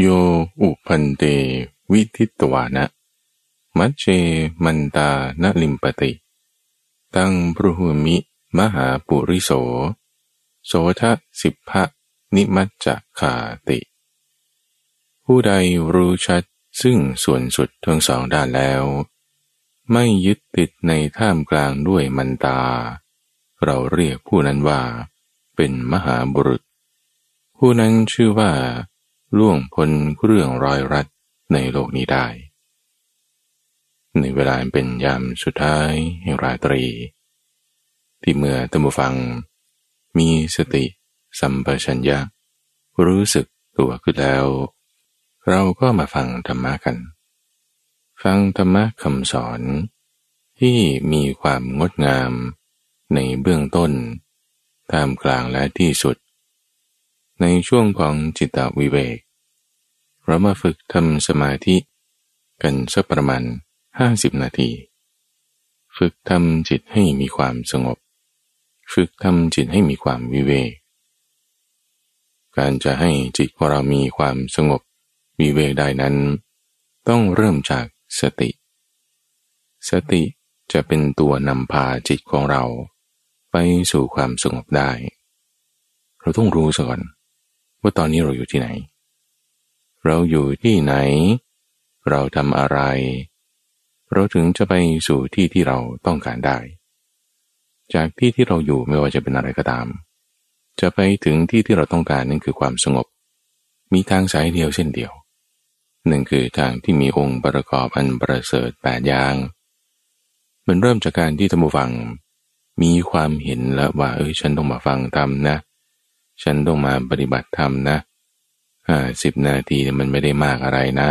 โยอุพันเตวิทิตวานะ มัจเจมันตานลิมปติ ตั้งพรุหุมิ มหาปุริโส โสทะสิบพะนิมัจจขาติ ผู้ใดรู้ชัดซึ่งส่วนสุดทั้งสองด้านแล้ว ไม่ยึดติดในท่ามกลางด้วยมันตา เราเรียกผู้นั้นว่า เป็นมหาบุรุษ ผู้นั้นชื่อว่า ล่วงพ้นเรื่องรอยรัดในโลกนี้ได้ ในเวลาเป็นยามสุดท้ายแห่งราตรี ที่เมื่อตัมบูฟัง มีสติสัมปชัญญะ รู้สึกตัวขึ้นแล้ว เราก็มาฟังธรรมะกัน ฟังธรรมะคำสอนที่มีความงดงามในเบื้องต้นท่ามกลางและที่สุด ในช่วงของจิตวิเวก เรามาฝึกทำสมาธิกันสักประมาณห้าสิบนาที ฝึกทำจิตให้มีความสงบ ฝึกทำจิตให้มีความวิเวก การจะให้จิตของเรามีความสงบวิเวกได้นั้น ต้องเริ่มจากสติ สติจะเป็นตัวนำพาจิตของเรา ไปสู่ความสงบได้ เราต้องรู้ก่อน ว่าตอนนี้เราอยู่ที่ไหน เราอยู่ที่ไหน เราทำอะไร เราถึงจะไปสู่ที่ที่เราต้องการได้ จากที่ที่เราอยู่ไม่ว่าจะเป็นอะไรก็ตาม จะไปถึงที่ที่เราต้องการนั่นคือความสงบ มีทางสายเดียวเช่นเดียวหนึ่งคือทางที่มีองค์ประกอบอันประเสริฐแปดอย่าง มันเริ่มจากการที่ธรรมฟัง มีความเห็นแล้วว่าเออฉันต้องมาฟังธรรมนะ ฉันต้องมาปฏิบัติธรรมนะ สิบนาทีมันไม่ได้มากอะไรนะ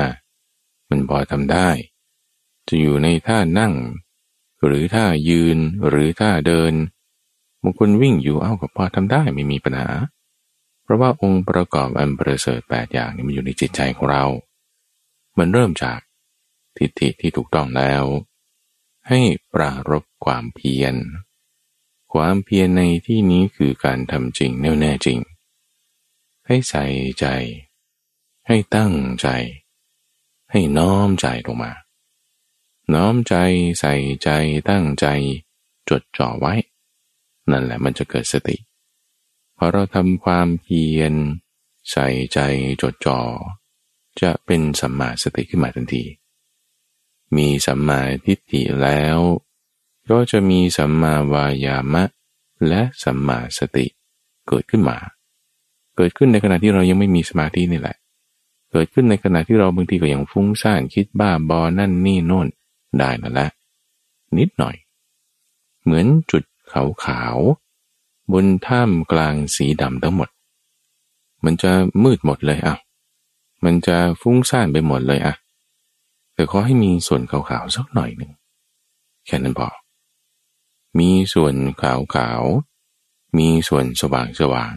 มันพอทำได้ จะอยู่ในท่านั่ง หรือท่ายืนหรือท่าเดินบางคนวิ่งอยู่เอ้าก็พอทำได้ไม่มีปัญหา เพราะว่าองค์ประกอบอันประเสริฐแปดอย่างนี้มันอยู่ในจิตใจของเรา มันเริ่มจากทิฏฐิที่ถูกต้องแล้ว ให้ปรารบความเพียร ความเพียรในที่นี้คือการทำจริงแน่แน่จริง ให้ใส่ใจ ให้ตั้งใจ ให้น้อมใจลงมา น้อมใจใส่ใจตั้งใจจดจ่อไว้ นั่นแหละมันจะเกิดสติพอเราทำความเพียรใส่ใจจดจ่อจะเป็นสัมมาสติขึ้นมาทันที มีสัมมาทิฏฐิแล้ว ก็จะมีสัมมาวายามะ และสัมมาสติเกิดขึ้นมา เกิดขึ้นในขณะที่เรายังไม่มีสมาธินี่แหละ เกิดขึ้นในขณะที่เราบางทีก็ยังฟุ้งซ่านคิดบ้าบอนั่นนี่โน่นได้นั่นแหละ นิดหน่อย เหมือนจุดขาวขาวบนท่ามกลางสีดำทั้งหมด มันจะมืดหมดเลยอะ มันจะฟุ้งซ่านไปหมดเลยอะ แต่ขอให้มีส่วนขาวๆสักหน่อยหนึ่งแค่นั้นพอ มีส่วนขาวๆ มีส่วนสว่างสว่าง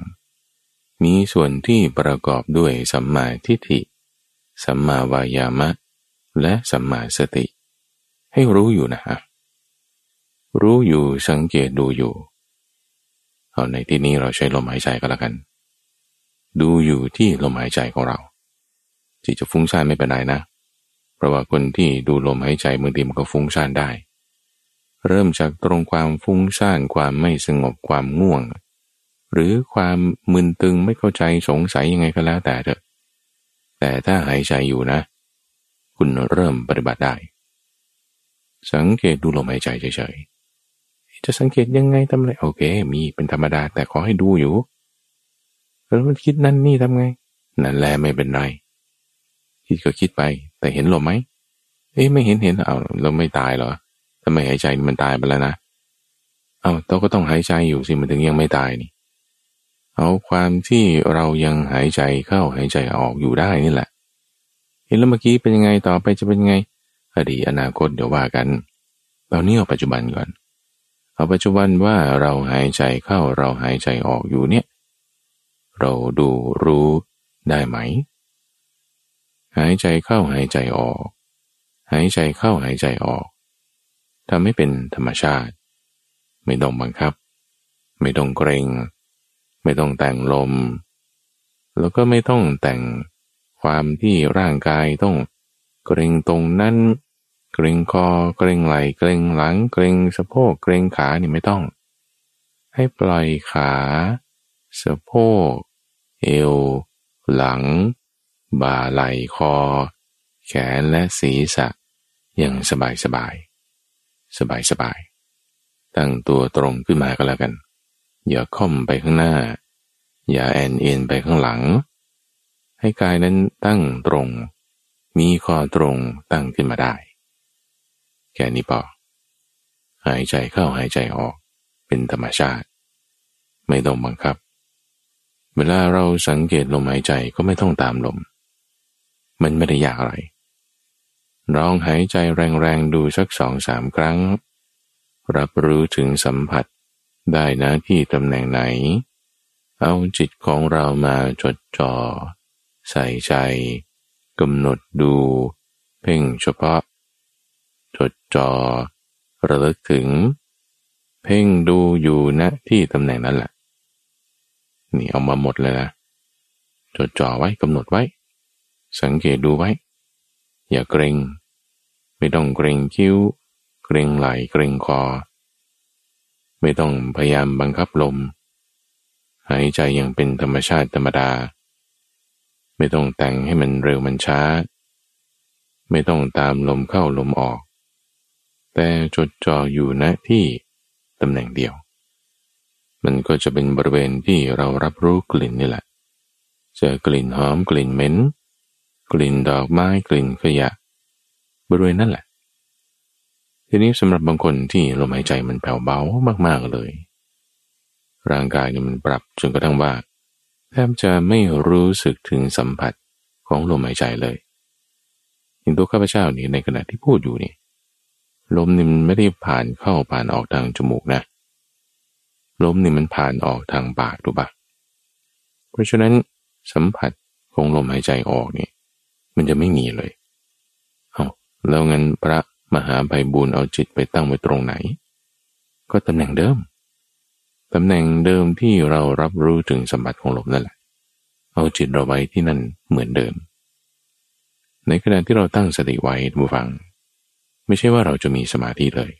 มีส่วนที่ประกอบด้วยสัมมาทิฏฐิ สัมมาวายามะ และสัมมาสติ ให้รู้อยู่นะฮะรู้อยู่สังเกตดูอยู่ เอาในที่นี้เราใช้ลมหายใจก็แล้วกัน ดูอยู่ที่ลมหายใจของเราที่จะฟุ้งซ่านไม่เป็นไรนะ เพราะว่าคนที่ดูลมหายใจมือดีมันก็ฟุ้งซ่านได้ เริ่มจากตรงความฟุ้งซ่านความไม่สงบความง่วง หรือความมึนตึงไม่เข้าใจสงสัยยังไงก็แล้วแต่เถอะแต่ถ้าหายใจอยู่นะ คุณเริ่มปฏิบัติได้ สังเกตดูลมหายใจเฉยๆจะสังเกตยังไงทำอะไรโอเค มีเป็นธรรมดาแต่ขอให้ดูอยู่แล้วมันคิดนั่นนี่ทำไง นั่นแหละไม่เป็นไร คิดก็คิดไป แต่เห็นลมไหมเอ๊ะไม่เห็นเห็นเอาเราไม่ตายเหรอทำไมหายใจมันตายไปแล้วนะเอาเราก็ต้องหายใจอยู่สิมันถึงยังไม่ตายนี่ เอาความที่เรายังหายใจเข้าหายใจออกอยู่ได้นี่แหละเห็นแล้วเมื่อกี้เป็นยังไงต่อไปจะเป็นยังไงอดีตอนาคตเดี๋ยวว่ากันเราเนี่เอาปัจจุบันก่อน เอาปัจจุบันว่าเราหายใจเข้าเราหายใจออกอยู่เนี่ย เราดูรู้ได้ไหม หายใจเข้าหายใจออก หายใจเข้าหายใจออกทำให้เป็นธรรมชาติ ไม่ต้องบังคับ ไม่ต้องเกรง ไม่ต้องแต่งลม แล้วก็ไม่ต้องแต่งความที่ร่างกายต้องเกรงตรงนั้น เกรงคอเกรงไหล่เกรงหลัง เกรงสะโพกเกรงขานี่ไม่ต้อง ให้ปล่อยขา สะโพก เอว หลัง บ่าไหล่คอ แขนและศีรษะ อย่างสบายสบายสบายสบายตั้งตัวตรงขึ้นมาก็แล้วกัน อย่าค่อมไปข้างหน้า อย่าแอนเอ็นไปข้างหลัง ให้กายนั้นตั้งตรง มีคอตรงตั้งขึ้นมาได้ แค่นี้พอหายใจเข้าหายใจออกเป็นธรรมชาติ ไม่ต้องบังคับ เวลาเราสังเกตลมหายใจก็ไม่ต้องตามลม มันไม่ได้ยากอะไรลองหายใจแรงๆดูสักสองสามครั้ง รับรู้ถึงสัมผัส ได้นะที่ตำแหน่งไหน เอาจิตของเรามาจดจอ่อใส่ใจกำหนดดู เพ่งเฉพาะ จดจอ่อระลึกถึง เพ่งดูอยู่ณที่ตำแหน่งนั้นแหละนี่เอามาหมดเลยนะจดจ่อไว้กำหนดไว้ สังเกตดูไว้ อย่าเกรง ไม่ต้องเกรงคิ้ว เกรงไหลเกรงคอ ไม่ต้องพยายามบังคับลม หายใจอย่างเป็นธรรมชาติธรรมดา ไม่ต้องแต่งให้มันเร็วมันช้า ไม่ต้องตามลมเข้าลมออก แต่จดจ่ออยู่ณที่ตำแหน่งเดียว มันก็จะเป็นบริเวณที่เรารับรู้กลิ่นนี่แหละเจอกลิ่นหอมกลิ่นเหม็น กลิ่นดอกไม้กลิ่นขยะ บริเวณนั่นแหละ ทีนี้สำหรับบางคนที่ลมหายใจมันแผ่วเบามากๆเลย ร่างกายเนี่ยมันปรับจนกระทั่งว่าแทบจะไม่รู้สึกถึงสัมผัสของลมหายใจเลยอย่างตัวข้าพเจ้านี่ในขณะที่พูดอยู่นี่ลมนี่มันไม่ได้ผ่านเข้าผ่านออกทางจมูกนะ ลมนี่มันผ่านออกทางปากดูปะเพราะฉะนั้นสัมผัสของลมหายใจออกนี่มันจะไม่มีเลยเอาแล้วงั้นพระ มหาไพบูลเอาจิตไปตั้งไว้ตรงไหน ก็ตำแหน่งเดิม ตำแหน่งเดิมที่เรารับรู้ถึงสมบัติของลมนั่นแหละ เอาจิตเราไว้ที่นั่นเหมือนเดิม ในขณะที่เราตั้งสติไว้บูฟัง ไม่ใช่ว่าเราจะมีสมาธิเลย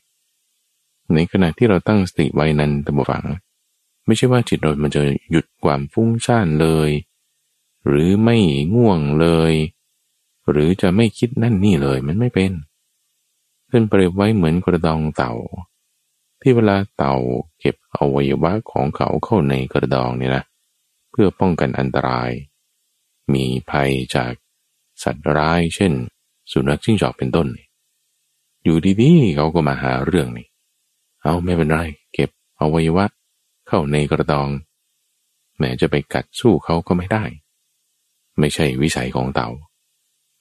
ในขณะที่เราตั้งสติไว้นั้นตบูฟัง ไม่ใช่ว่าจิตเรามันจะหยุดความฟุ้งซ่านเลย หรือไม่ง่วงเลย หรือจะไม่คิดนั่นนี่เลยมันไม่เป็น เพื่อนเปรียบไว้เหมือนกระดองเต่า ที่เวลาเต่าเก็บอวัยวะของเขาเข้าในกระดองเนี่ยนะเพื่อป้องกันอันตราย มีภัยจากสัตว์ร้ายเช่น สุนัขจิ้งจอกเป็นต้น อยู่ดีๆเขาก็มาหาเรื่องนี่เอาไม่เป็นไรเก็บอวัยวะเข้าในกระดอง แม้จะไปกัดสู้เขาก็ไม่ได้ ไม่ใช่วิสัยของเต่า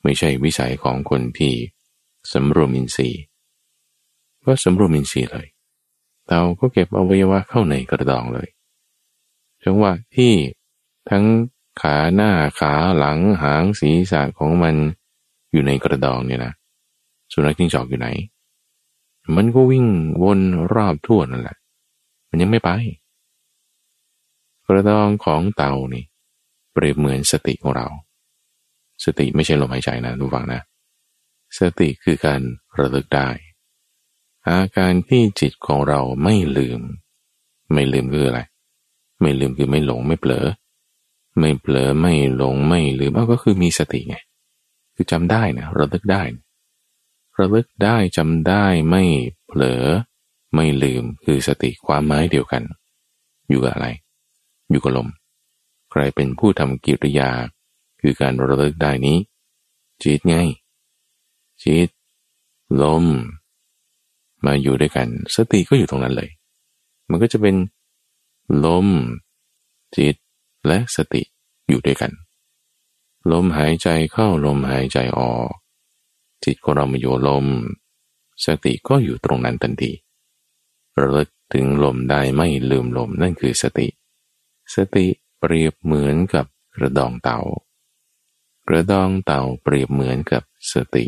ไม่ใช่วิสัยของคนที่ สำรวมอินทรีย์ก็สำรวมอินทรีย์เลยเต่าก็เก็บอวัยวะเข้าในกระดองเลยจังหวะที่ทั้งขาหน้าขาหลังหางศีรษะของมันอยู่ในกระดองเนี่ยนะสุนัขจิ้งจอกอยู่ไหน มันก็วิ่งวนรอบทั่วนั่นแหละ มันยังไม่ไป กระดองของเต่านี่ เปรียบเหมือนสติของเรา สติไม่ใช่ลมหายใจนะทุกฝังนะ สติคือการระลึกได้ อาการที่จิตของเราไม่ลืม ไม่ลืมคืออะไร ไม่ลืมคือไม่หลงไม่เผลอ ไม่เผลอไม่หลงไม่ลืมก็คือมีสติไง คือจำได้นะระลึกได้ ระลึกได้จำได้ไม่เผลอ ไม่ลืมคือสติความหมายเดียวกัน อยู่กับอะไร อยู่กับลม ใครเป็นผู้ทำกิริยา คือการระลึกได้นี้ จิตไง จิต ลม มาอยู่ด้วยกัน สติก็อยู่ตรงนั้นเลย มันก็จะเป็นลม จิตและสติอยู่ด้วยกัน ลมหายใจเข้าลมหายใจออก จิตของเรามาอยู่ลม สติก็อยู่ตรงนั้นทันทีระลึกถึงลมได้ไม่ลืมลมนั่นคือสติ สติเปรียบเหมือนกับกระดองเต่า กระดองเต่าเปรียบเหมือนกับสติ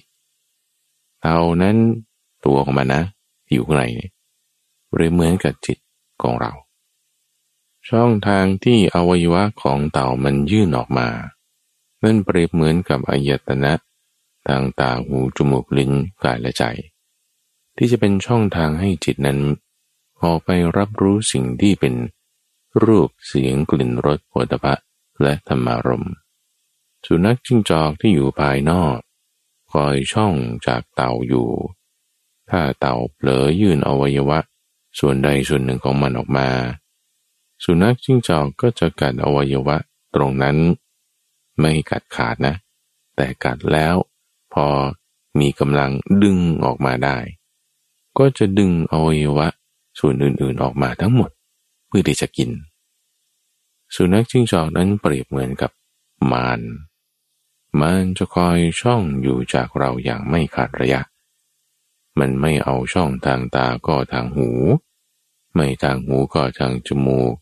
เต่านั้นตัวของมันนะอยู่ข้างในเปรียบเหมือนกับจิตของเรา ช่องทางที่อวัยวะของเต่ามันยื่นออกมา นั่นเปรียบเหมือนกับอายตนะทางตาหูจมูกลิ้นกายและใจ ที่จะเป็นช่องทางให้จิตนั้นออกไปรับรู้สิ่งที่เป็นรูปเสียงกลิ่นรสโผฏฐะและธรรมารมสุนัขจิ้งจอกที่อยู่ภายนอก คอยช่องจากเต่าอยู่ ถ้าเต่าเผลอยื่นอวัยวะ ส่วนใดส่วนหนึ่งของมันออกมา สุนัขจิ้งจอกก็จะกัดอวัยวะตรงนั้น ไม่กัดขาดนะ แต่กัดแล้วพอมีกำลังดึงออกมาได้ ก็จะดึงอวัยวะ ส่วนอื่นๆออกมาทั้งหมดเพื่อที่จะกิน สุนัขจิ้งจอกนั้นเปรียบเหมือนกับมาร มันจะคอยช่องอยู่จากเราอย่างไม่ขาดระยะ มันไม่เอาช่องทางตาก็ทางหู ไม่ทางหูก็ทางจมูก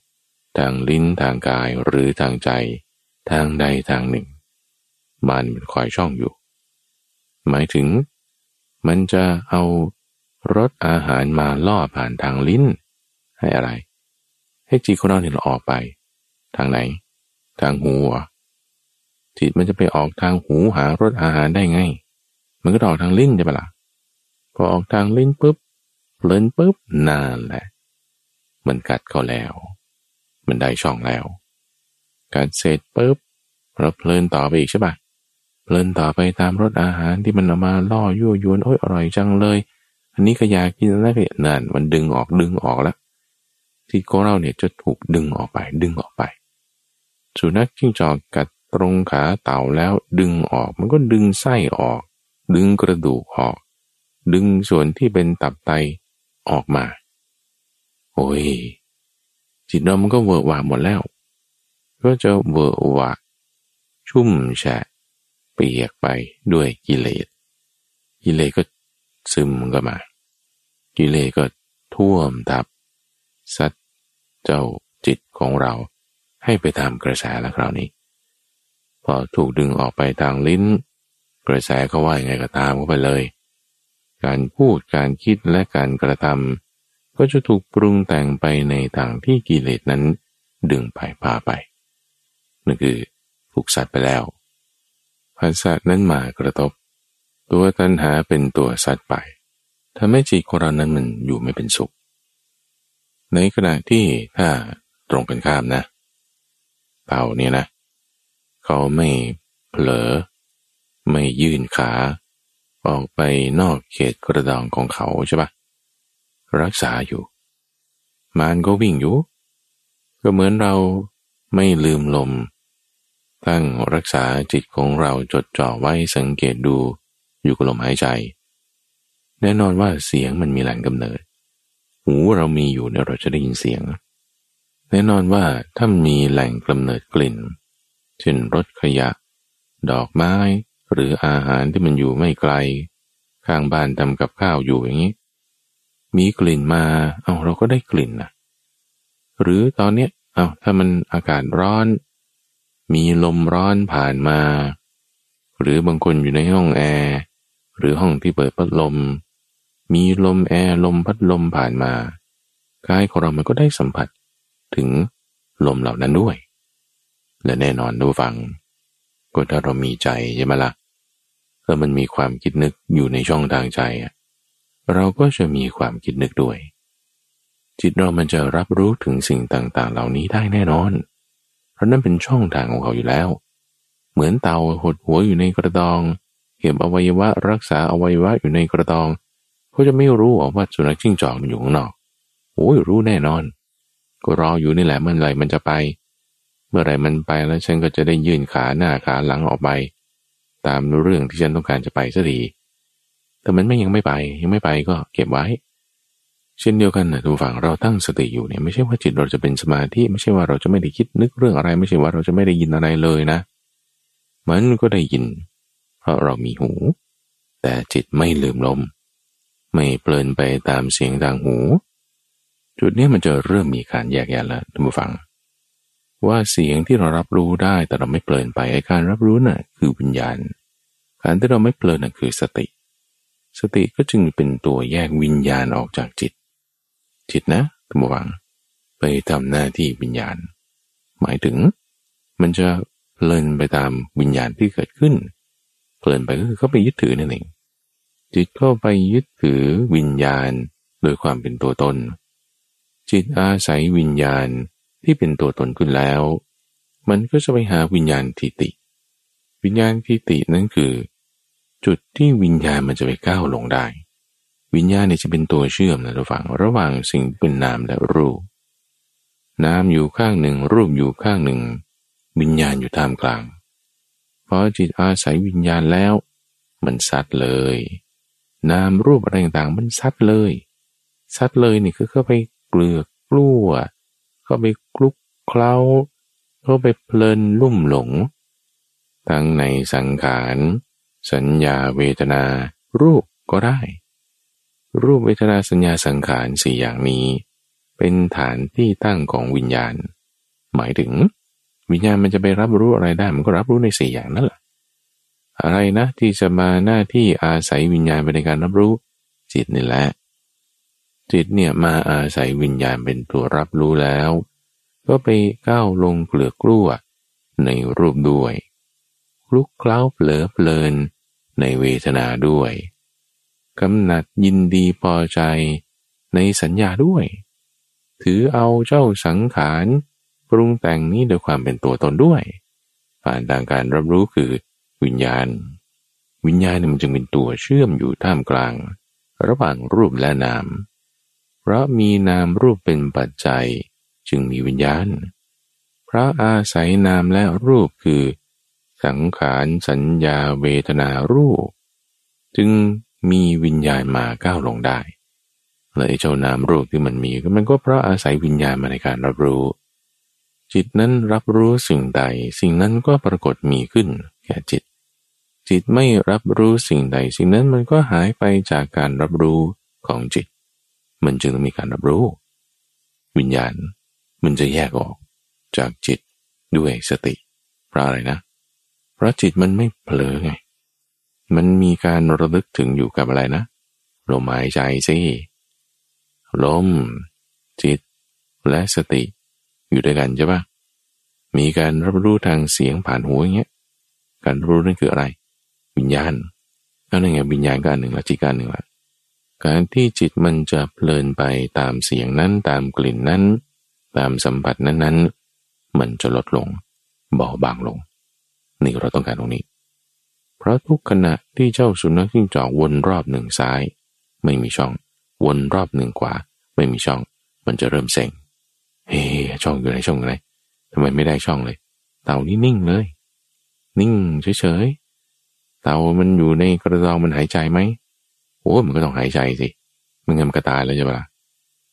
ทางลิ้นทางกายหรือทางใจ ทางใดทางหนึ่ง มันมันคอยช่องอยู่ หมายถึง มันจะเอารสอาหารมาล่อผ่านทางลิ้น ให้อะไร ให้จีคนเราเนี่ยออกไป ทางไหน ทางหู จิตมันจะไปออกทางหูหารสอาหารได้ไง มันก็ออกทางลิ้นใช่ปะละ่ะพอออกทางลิ้นปุ๊บเลินปุ๊บนานแหละ มันกัดก็แล้ว มันได้ช่องแล้ว กัดเสร็จปุ๊บเราเพลินต่อไปอีกใช่ปะเพลินต่อไปตามรสอาหารที่มันเอามาล่อยั่วยวนโอ้ยอร่อยจังเลย อันนี้ก็อยากกินนั่นก็นั่นมันดึงออกดึงออกแล้วที่โกเราเนี่ยจะถูกดึงออกไปดึงออกไป สุนัขจิ้งจอกกัด ตรงขาเต่าแล้วดึงออกมันก็ดึงไส้ออก ดึงกระดูกออก ดึงส่วนที่เป็นตับไตออกมา โอ้ย จิตเรามันก็เวอร์วาหมดแล้ว ก็จะเวอร์วาชุ่มแฉะเปียกไปด้วยกิเลสกิเลสก็ซึมก็มา กิเลสก็ท่วมทับซัดเจ้าจิตของเราให้ไปตามกระแสแล้วคราวนี้ พอถูกดึงออกไปทางลิ้น กระแสเขาว่ายังไงก็ตามเข้าไปเลย การพูดการคิดและการกระทำก็จะถูกปรุงแต่งไปในทางที่กิเลสนั้น ดึงไปพาไปนั่นคือถูกสัตว์ไปแล้วภาษานั้นมากระทบ ตัวตัณหาเป็นตัวสัตว์ไปทำให้จิตของเรานั้นมันอยู่ไม่เป็นสุข ในขณะที่ถ้าตรงกันข้ามนะเต่าเนี่ยนะ เขาไม่เผลอ ไม่ยื่นขา ออกไปนอกเขตกระดองของเขาใช่ปะรักษาอยู่ มานก็วิ่งอยู่ ก็เหมือนเราไม่ลืมลม ตั้งรักษาจิตของเราจดจ่อไว้สังเกตดูอยู่กับลมหายใจ แน่นอนว่าเสียงมันมีแหล่งกำเนิด หูเรามีอยู่เนี่ยเราจะได้ยินเสียง แน่นอนว่าถ้ามีแหล่งกำเนิดกลิ่น เช่นรถขยะ ดอกไม้ หรืออาหารที่มันอยู่ไม่ไกล ข้างบ้านทำกับข้าวอยู่อย่างนี้ มีกลิ่นมา เอาเราก็ได้กลิ่นนะหรือตอนเนี้ยเอาถ้ามันอากาศร้อน มีลมร้อนผ่านมา หรือบางคนอยู่ในห้องแอร์หรือห้องที่เปิดพัดลม มีลมแอร์ลมพัดลมผ่านมากายของเรามันก็ได้สัมผัสถึงลมเหล่านั้นด้วย และแน่นอนดูฟัง ก็ถ้าเรามีใจใช่ไหมละ่ะถ้ามันมีความคิดนึกอยู่ในช่องทางใจ เราก็จะมีความคิดนึกด้วย จิตเรามันจะรับรู้ถึงสิ่งต่างๆ เหล่านี้ได้แน่นอน เพราะนั่นเป็นช่องทางของเขาอยู่แล้ว เหมือนเตาหดหัวอยู่ในกระดอง เก็บอวัยวะรักษาอวัยวะอยู่ในกระดองเขาจะไม่รู้ว่าสุนัขจิ้งจอกมันอยู่ข้างนอกโอ้ยรู้แน่นอน ก็รออยู่นี่แหละเมื่อไรมันจะไป เมื่อไรมันไปแล้วฉันก็จะได้ยื่นขาหน้าขาหลังออกไป ตามเรื่องที่ฉันต้องการจะไปสักทีแต่มันไม่ยังไม่ไป ยังไม่ไปก็เก็บไว้ เช่นเดียวกันนะทุกฝั่งเราตั้งสติอยู่เนี่ยไม่ใช่ว่าจิตเราจะเป็นสมาธิไม่ใช่ว่าเราจะไม่ได้คิดนึกเรื่องอะไร ไม่ใช่ว่าเราจะไม่ได้ยินอะไรเลยนะ มันก็ได้ยิน เพราะเรามีหู แต่จิตไม่ลืมลม ไม่เปลินไปตามเสียงทางหู จุดนี้มันจะเริ่มมีการแยกแยะแล้วท่านผู้ฟัง ว่าเสียงที่เรารับรู้ได้แต่เราไม่เปลินไปไอ้การรับรู้น่ะคือวิญญาณ การที่เราไม่เปลินน่ะคือสติ สติก็จึงเป็นตัวแยกวิญญาณออกจากจิต จิตนะท่างไปทำหน้าที่วิญญาณ หมายถึง มันจะเพลินไปตามวิญญาณที่เกิดขึ้น เพลินไปก็คือเข้าไปยึดถือนั่นเองจิตเข้าไปยึดถือวิญญาณโดยความเป็นตัวตน จิตอาศัยวิญญาณ ที่เป็นตัวตนขึ้นแล้ว มันก็จะไปหาวิญญาณทิติ วิญญาณทิตินั้นคือ จุดที่วิญญาณมันจะไปก้าวลงได้ วิญญาณเนี่ยจะเป็นตัวเชื่อมนะระหว่างระหว่างสิ่งเป็นนามและรูปนามอยู่ข้างหนึ่ง รูปอยู่ข้างหนึ่ง วิญญาณอยู่ท่ามกลางพอจิตอาศัยวิญญาณแล้ว มันซัดเลย นามรูปอะไรต่างๆมันซัดเลยซัดเลยนี่คือเข้าไปเกลือกกลัว เข้าไปคลุกเคล้า เข้าไปเพลินลุ่มหลง ทั้งในสังขาร สัญญาเวทนา รูปก็ได้ รูปเวทนาสัญญาสังขารสี่อย่างนี้ เป็นฐานที่ตั้งของวิญญาณ หมายถึง วิญญาณมันจะไปรับรู้อะไรได้ มันก็รับรู้ในสี่อย่างนั่นแหละอะไรนะที่จะมาหน้าที่อาศัยวิญญาณไปในการรับรู้จิตนี่แหละ จิตเนี่ยมาอาศัยวิญญาณเป็นตัวรับรู้แล้ว ก็ไปก้าวลงเกลือกลั้วในรูปด้วยคลุกเคล้าเผลอเพลินในเวทนาด้วยกำหนัดยินดีพอใจในสัญญาด้วย ถือเอาเจ้าสังขารปรุงแต่งนี้โดยความเป็นตัวตนด้วย ผ่านทางการรับรู้คือวิญญาณ วิญญาณมันจึงเป็นตัวเชื่อมอยู่ท่ามกลาง ระหว่างรูปและนาม พราะมีนามรูปเป็นปัจจัยจึงมีวิญญาณเพราะอาศัยนามและรูปคือ สังขารสัญญาเวทนารูป จึงมีวิญญาณมาก้าวลงได้และไอ้เจ้านามรูปที่มันมีก็มันก็เพราะอาศัยวิญญาณมาในการรับรู้ จิตนั้นรับรู้สิ่งใด สิ่งนั้นก็ปรากฏมีขึ้นแก่จิต จิตไม่รับรู้สิ่งใด สิ่งนั้นมันก็หายไปจากการรับรู้ของจิต มันจึงต้องมีการรับรู้ วิญญาณมันจะแยกออกจากจิตด้วยสติเพราะอะไรนะเพราะจิตมันไม่เผลอไงมันมีการระลึกถึงอยู่กับอะไรนะลมหายใจสิลม จิต และสติ อยู่ด้วยกันใช่ปะมีการรับรู้ทางเสียงผ่านหูอย่างเงี้ยการรับรู้นั่นคืออะไร วิญญาณแล้วนั่นไงวิญญาณก็อันหนึ่งละจิตการหนึ่งละ การที่จิตมันจะเพลินไปตามเสียงนั้นตามกลิ่นนั้น ตามสัมผัสนั้น ๆ มันจะลดลงเบาบางลง นี่เราต้องการตรงนี้ เพราะทุกขณะที่เจ้าสุนัขจิ้งจอกวนรอบหนึ่งซ้าย ไม่มีช่อง วนรอบหนึ่งขวา ไม่มีช่อง มันจะเริ่มเซ็งเฮ้ช่องอยู่ไหนช่องอยู่ไหนทำไมไม่ได้ช่องเลย เต่านี่นิ่งเลย นิ่งเฉยๆเต่ามันอยู่ในกระดองมันหายใจไหม โอ้มันก็ต้องหายใจสิมันเงินกระตายแล้วใช่ปะ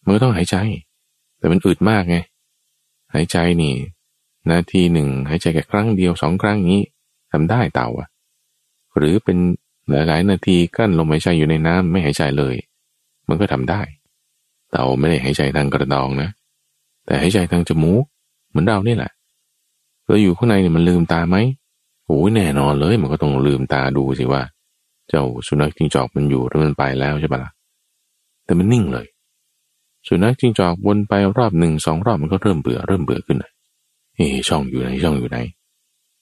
มันก็ต้องหายใจ แต่มันอึดมากไง หายใจนี่ นาทีหนึ่งหายใจแค่ครั้งเดียวสองครั้งนี้ทำได้เต่าอะหรือเป็นหลายๆ นาทีกั้นลมหายใจอยู่ในน้ำไม่หายใจเลย มันก็ทำได้ เต่าไม่ได้หายใจทางกระดองนะ แต่หายใจทางจมูกเหมือนเราเนี่แหละเราอยู่ข้างในเนี่ยมันลืมตาไหมโอ้ยแน่นอนเลย มันก็ต้องลืมตาดูสิว่า เจ้าสุนัขจิงจอกมันอยู่แล้วมันไปแล้วใช่ปะละ่ะแต่มันนิ่งเลย สุนัขจิงจอกวนไปรอบหนึ่งสองรอบมันก็เริ่มเบื่อเริ่มเบื่อขึ้นเฮ้ช่องอยู่ไหนช่องอยู่ไหน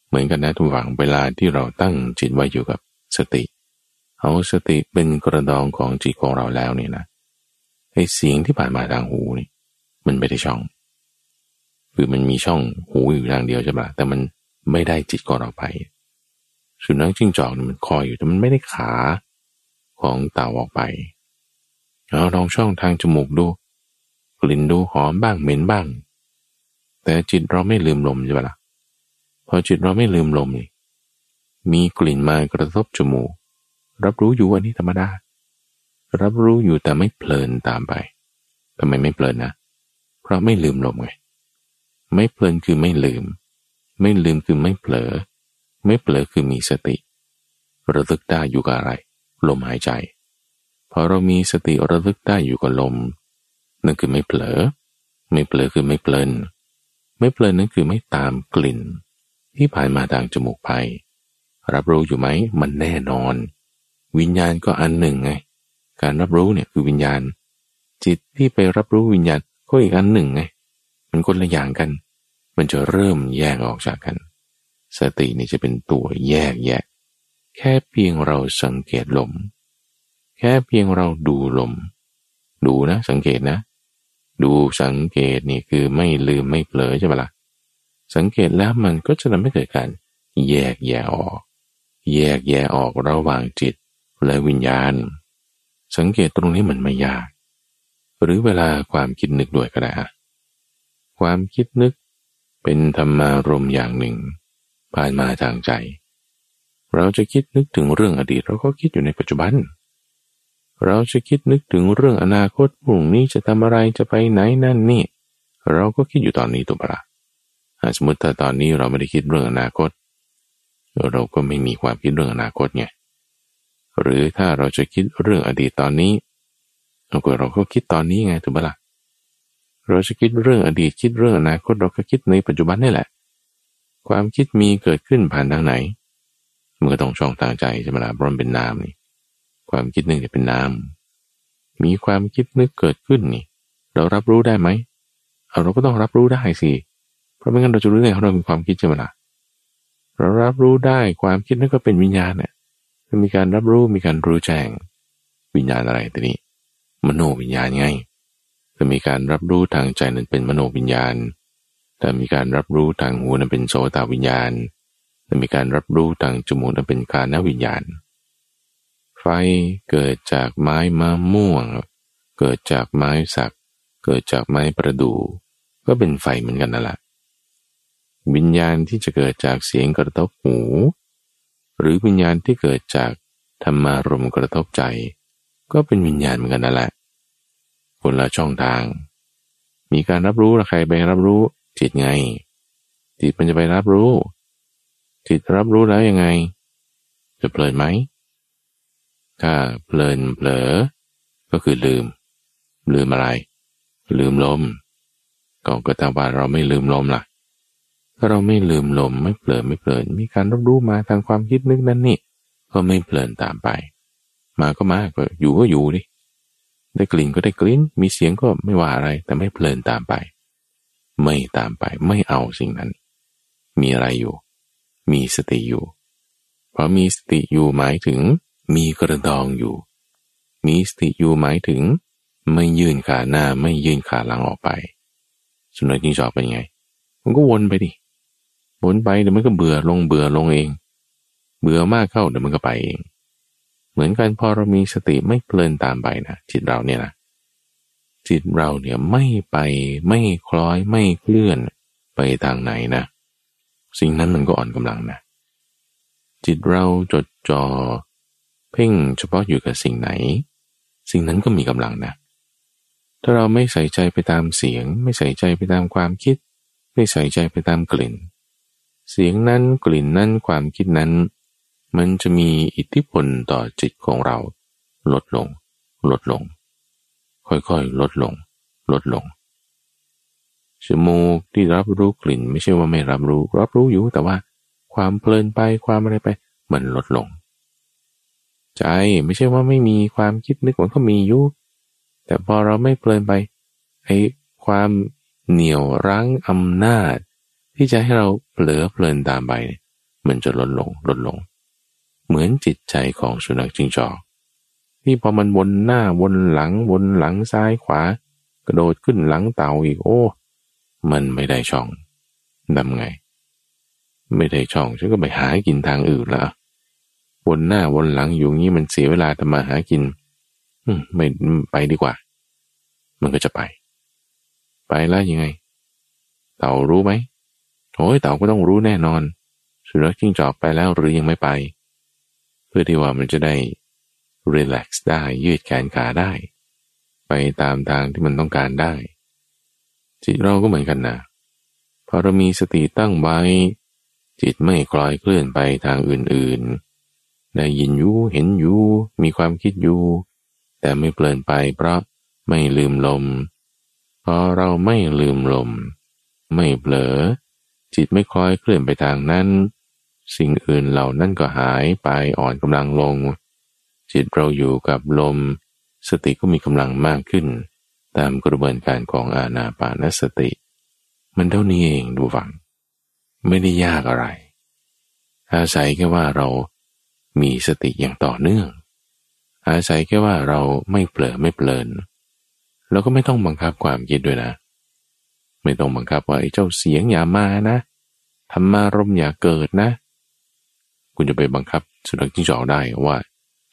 เหมือนกันนะทุกฝังเวลาที่เราตั้งจิตไว้อยู่กับสติ เอาสติเป็นกระดองของจิตของเราแล้วเนี่ยนะไอ้เสียงที่ผ่านมาทางหูนี่ มันไม่ได้ช่อง คือมันมีช่องหูอยู่ทางเดียวใช่ปะแต่มันไม่ได้จิตก่อนออกไป สุนัขจิ้งจอกนี่มันคอยอยู่แต่มันไม่ได้ขาของเต่าออกไปเราลองช่องทางจมูกดู กลิ่นดูหอมบ้างเหม็นบ้าง แต่จิตเราไม่ลืมลมใช่ปะละ่ะพอจิตเราไม่ลืมลมนี่มีกลิ่นมากระทบจมูก รับรู้อยู่อันนี้ธรรมดา รับรู้อยู่แต่ไม่เพลินตามไปทำไมไม่เพลินนะ เพราะไม่ลืมลมไง ไม่เพลินคือไม่ลืม ไม่ลืมคือไม่เผลอ ไม่เผลอคือมีสติ ระลึกได้อยู่กับอะไร ลมหายใจ พอเรามีสติระลึกได้อยู่กับลม นั่นคือไม่เผลอ ไม่เผลอคือไม่เพลิน ไม่เพลินนั่นคือไม่ตามกลิ่น ที่ผ่านมาทางจมูกไป รับรู้อยู่ไหม มันแน่นอน วิญญาณก็อันหนึ่งไง การรับรู้เนี่ยคือวิญญาณ จิตที่ไปรับรู้วิญญาณก็อีกอันหนึ่งไง มันคนละอย่างกัน มันจะเริ่มแยกออกจากกัน สตินี่จะเป็นตัวแยกแยะ แค่เพียงเราสังเกตลม แค่เพียงเราดูลม ดูนะ สังเกตนะ ดูสังเกตนี่คือไม่ลืมไม่เผลอใช่ไหมละ่ะสังเกตแล้วมันก็จะทำให้เกิดการแยกแยะออก แยกแยะออกระหว่างจิตและวิญญาณ สังเกตตรงนี้มันไม่ยาก หรือเวลาความคิดนึกด้วยก็ได้ความคิดนึกเป็นธรรมารมอย่างหนึ่ง ผ่านมาทางใจ เราจะคิดนึกถึงเรื่องอดีต เราก็คิดอยู่ในปัจจุบัน เราจะคิดนึกถึงเรื่องอนาคตพรุ่งนี้จะทำอะไรจะไปไหนนั่นนี่ เราก็คิดอยู่ตอนนี้ตัวปละสมมติถ้าตอนนี้เราไม่ได้คิดเรื่องอนาคต เราก็ไม่มีความคิดเรื่องอนาคตไงหรือถ้าเราจะคิดเรื่องอดีตตอนนี้เราก็เราก็คิดตอนนี้ไงถูกปะละ่ะเราจะคิดเรื่องอดีตคิดเรื่องอนาคตเราก็คิดในปัจจุบันนี่แหละ ความคิดมีเกิดขึ้นผ่านทางไหนมันก็ต้องช่องทางใจใช่ไหมล่ะเพราะมันเป็นนามนี่ความคิดนึกจะเป็นนามมีความคิดนึกเกิดขึ้นนี่ เรารับรู้ได้ไหมเอาเราก็ต้องรับรู้ได้สิเพราะไม่งั้นเราจะรู้ได้ว่าเรามีความคิดใช่ไหมล่ะเรารับรู้ได้ความคิดนั่นก็เป็นวิญญาณเนี่ยมีการรับรู้มีการรู้แจ้งวิญญาณอะไรตัวนี้ มโนวิญญาณไงถ้ามีการรับรู้ทางใจนั้นเป็นมโนวิญญาณ แต่มีการรับรู้ทางหูนั้นเป็นโสตวิญญาณแต่มีการรับรู้ทางจมูกนั้นเป็นกานวิญญาณ ไฟเกิดจากไม้มะม่วง เกิดจากไม้สัก เกิดจากไม้ประดู่ก็เป็นไฟเหมือนกันนั่นแหละวิญญาณที่จะเกิดจากเสียงกระทบหู หรือวิญญาณที่เกิดจากธรรมารมกระทบใจ ก็เป็นวิญญาณเหมือนกันนั่นแหละคนละช่องทาง มีการรับรู้ละใครไปรับรู้ จิตไง จิตมันจะไปรับรู้ จิตรับรู้แล้วยังไง จะเพลินไหม ถ้าเพลินเผลอ ก็คือลืม ลืมอะไร ลืมลมก็ก็ตาว่าเราไม่ลืมลมล่ะ ถ้าเราไม่ลืมลมไม่เผลอไม่เพลิน มีการรับรู้มาทางความคิดนึกนั่นนี่ ก็ไม่เพลินตามไป มาก็มาก็อยู่ก็อยู่ดิได้กลิ่นก็ได้กลิ่น มีเสียงก็ไม่ว่าอะไร แต่ไม่เพลินตามไป ไม่ตามไปไม่เอาสิ่งนั้น มีอะไรอยู่ มีสติอยู่ เพราะมีสติอยู่หมายถึง มีกระดองอยู่ มีสติอยู่หมายถึง ไม่ยื่นขาหน้าไม่ยื่นขาหลังออกไปสุนัขจิ้งจอกเป็นไง มันก็วนไปดิวนไปเดี๋ยวมันก็เบื่อลงเบื่อลงเอง เบื่อมากเข้าเดี๋ยวมันก็ไปเอง เหมือนกันพอเรามีสติไม่เพลินตามไปนะจิตเราเนี่ยนะ จิตเราเนี่ยไม่ไปไม่คล้อยไม่เคลื่อนไปทางไหนนะ สิ่งนั้นมันก็อ่อนกำลังนะ จิตเราจดจอ่อเพ่งเฉพาะอยู่กับสิ่งไหน สิ่งนั้นก็มีกำลังนะ ถ้าเราไม่ใส่ใจไปตามเสียง ไม่ใส่ใจไปตามความคิด ไม่ใส่ใจไปตามกลิ่น เสียงนั้นกลิ่นนั้นความคิดนั้น มันจะมีอิทธิพลต่อจิตของเรา ลดลง ลดลง ค่อยๆ ลดลง ลดลงจมูกที่รับรู้กลิ่น ไม่ใช่ว่าไม่รับรู้ รับรู้อยู่แต่ว่า ความเพลินไปความอะไรไป มันลดลง ใจไม่ใช่ว่าไม่มีความคิดนึกมันก็มีอยู่แต่พอเราไม่เพลินไปไอ้ความเหนียวรั้งอำนาจ ที่จะให้เราเผลอเพลินตามไป มันจะลดลงลดลง เหมือนจิตใจของสุนัขจิงจอก ที่พอมันวนหน้าวนหลังวนหลังซ้ายขวา กระโดดขึ้นหลังเต่าอีกโอ้ มันไม่ได้ช่องดำไง ไม่ได้ช่องฉันก็ไปหากินทางอื่นละวนหน้าวนหลังอยู่งี้มันเสียเวลาทำมาหากินอืไม่ไปดีกว่า มันก็จะไป ไปแล้วยังไง เต่ารู้ไหมโอ้ยเต่าก็ต้องรู้แน่นอน สุนัขจิ้งจอกไปแล้วหรือยังไม่ไป เพื่อที่ว่ามันจะได้ รีแลกซ์ได้ยืดแขนขาได้ ไปตามทางที่มันต้องการได้ จิตเราก็เหมือนกันนะพอเรามีสติตั้งไว้ จิตไม่คลอยเคลื่อนไปทางอื่นๆ ได้ยินอยู่เห็นอยู่มีความคิดอยู่แต่ไม่เปลินไปเพราะไม่ลืมลมพอเราไม่ลืมลม ไม่เผลอ จิตไม่คลอยเคลื่อนไปทางนั้น สิ่งอื่นเหล่านั้นก็หายไปอ่อนกำลังลง จิตเราอยู่กับลม สติก็มีกำลังมากขึ้น ตามกระบวนการของอาณาปานสติ มันเท่านี้เองดูฟัง ไม่ได้ยากอะไร อาศัยแค่ว่าเรามีสติอย่างต่อเนื่อง อาศัยแค่ว่าเราไม่เปลอไม่เปลินแล้วก็ไม่ต้องบังคับความคิดด้วยนะ ไม่ต้องบังคับว่าไอ้เจ้าเสียงอย่ามานะธรรมารมอย่าเกิดนะ คุณจะไปบังคับสุนัขจิ้งจอกได้ว่า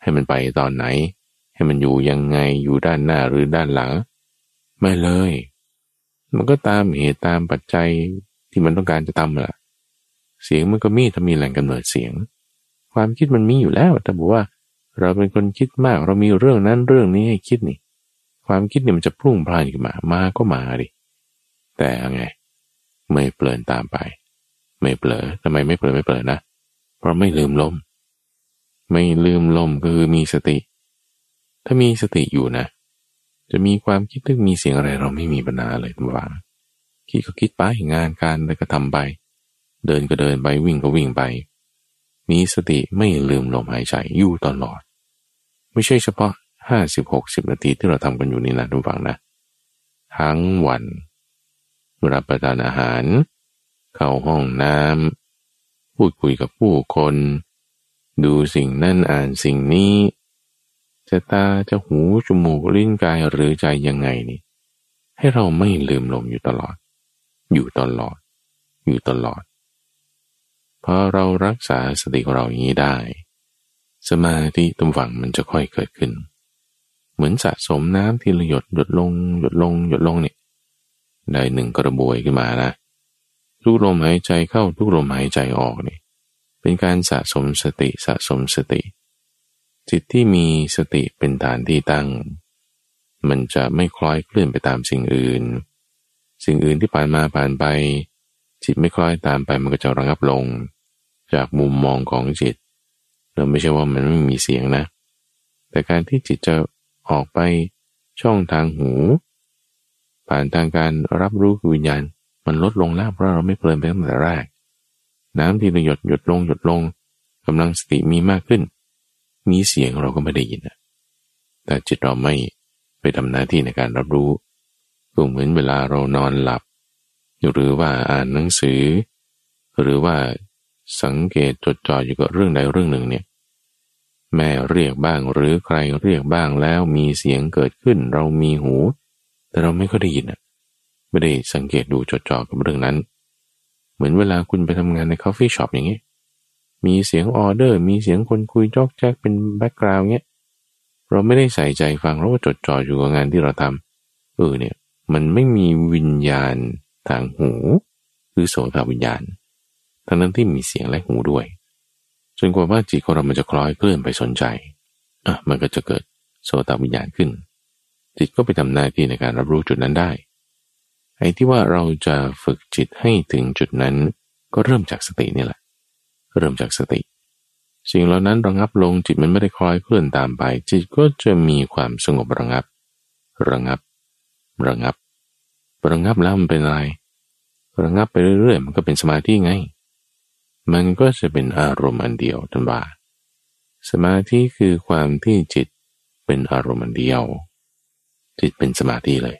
ให้มันไปตอนไหน ให้มันอยู่ยังไงอยู่ด้านหน้าหรือด้านหลัง ไม่เลย มันก็ตามเหตุตามปัจจัยที่มันต้องการจะทำแหละเสียงมันก็มีถ้ามีแหล่งกำเนิดเสียง ความคิดมันมีอยู่แล้วแต่บอกว่า เราเป็นคนคิดมาก เรามีเรื่องนั้นเรื่องนี้ให้คิดนี่ ความคิดเนี่ยมันจะพุ่งพล่านขึ้นมา มาก็มาดิ แต่ไง ไม่เปลินตามไป ไม่เปลอทำไมไม่เปลอไม่เปลอนะ เพราะไม่ลืมลม ไม่ลืมลมคือมีสติ ถ้ามีสติอยู่นะ จะมีความคิดถึงมีเสียงอะไรเราไม่มีปัญหาเลยทุกวันคิดก็คิดไปงานการอะไรก็ทำไป เดินก็เดินไปวิ่งก็วิ่งไป มีสติไม่ลืมลมหายใจอยู่ตลอด ไม่ใช่เฉพาะห้าสิบหกสิบนาทีที่เราทำกันอยู่นี่นะทุกฝังนะ ทั้งวันรับประทานอาหาร เข้าห้องน้ำพูดคุยกับผู้คน ดูสิ่งนั่นอ่านสิ่งนี้ จะตาจะหูจมูกลิ้นกายหรือใจยังไงนี่ ให้เราไม่ลืมลมอยู่ตลอด อยู่ตลอด อยู่ตลอดพอเรารักษาสติของเราอย่างนี้ได้ สมาธิตุมฝังมันจะค่อยเกิดขึ้น เหมือนสะสมน้ำที่ละหยดหยดลง หยดลง หยดลงเนี่ยได้หนึ่งกระบวยขึ้นมานะทุกลมหายใจเข้าทุกลมหายใจออกนี่ เป็นการสะสมสติสะสมสติ จิตที่มีสติเป็นฐานที่ตั้ง มันจะไม่คล้อยเคลื่อนไปตามสิ่งอื่น สิ่งอื่นที่ผ่านมาผ่านไป จิตไม่คล้อยตามไปมันก็จะระงับลง จากมุมมองของจิต เราไม่ใช่ว่ามันไม่มีเสียงนะ แต่การที่จิตจะออกไปช่องทางหู ผ่านทางการรับรู้วิญญาณมันลดลงแล้วเพราะเราไม่เพลินไปตั้งแต่แรก น้ำที่หยดหยดลงหยดลงกำลังสติมีมากขึ้น มีเสียงเราก็ไม่ได้ยินนะแต่จิตเราไม่ไปทำหน้าที่ในการรับรู้ก็เหมือนเวลาเรานอนหลับ หรือว่าอ่านหนังสือ หรือว่าสังเกตจดจ่ออยู่กับเรื่องใดเรื่องหนึ่งเนี่ยแม่เรียกบ้างหรือใครเรียกบ้างแล้วมีเสียงเกิดขึ้น เรามีหู แต่เราไม่ก็ได้ยินอะไม่ได้สังเกตดูจดจ่อกับเรื่องนั้น เหมือนเวลาคุณไปทำงานใน coffee shop อย่างนี้ มีเสียงออเดอร์ มีเสียงคนคุยจ๊อกแจ๊กเป็น background เงี้ย เราไม่ได้ใส่ใจฟังเราก็จดจ่ออยู่กับงานที่เราทำเออเนี่ย มันไม่มีวิญญาณทางหู คือโสตวิญญาณ ทั้งนั้นที่มีเสียงและหูด้วย จนกว่าว่าจิตของเรามันจะคล้อยเคลื่อนไปสนใจ อะ มันก็จะเกิดโสตวิญญาณขึ้น จิตก็ไปทำหน้าที่ในการรับรู้จุดนั้นได้ ไอ้ที่ว่าเราจะฝึกจิตให้ถึงจุดนั้น ก็เริ่มจากสตินี่แหละ เริ่มจากสติ สิ่งเหล่านั้นระงับลงจิตมันไม่ได้คล้อยเคลื่อนตามไป จิตก็จะมีความสงบระงับ ระงับ ระงับ ระงับแล้วมันเป็นอะไรระงับไปเรื่อยๆ มันก็เป็นสมาธิไง มันก็จะเป็นอารมณ์อันเดียวทันว่าสมาธิคือความที่จิตเป็นอารมณ์อันเดียว จิตเป็นสมาธิเลย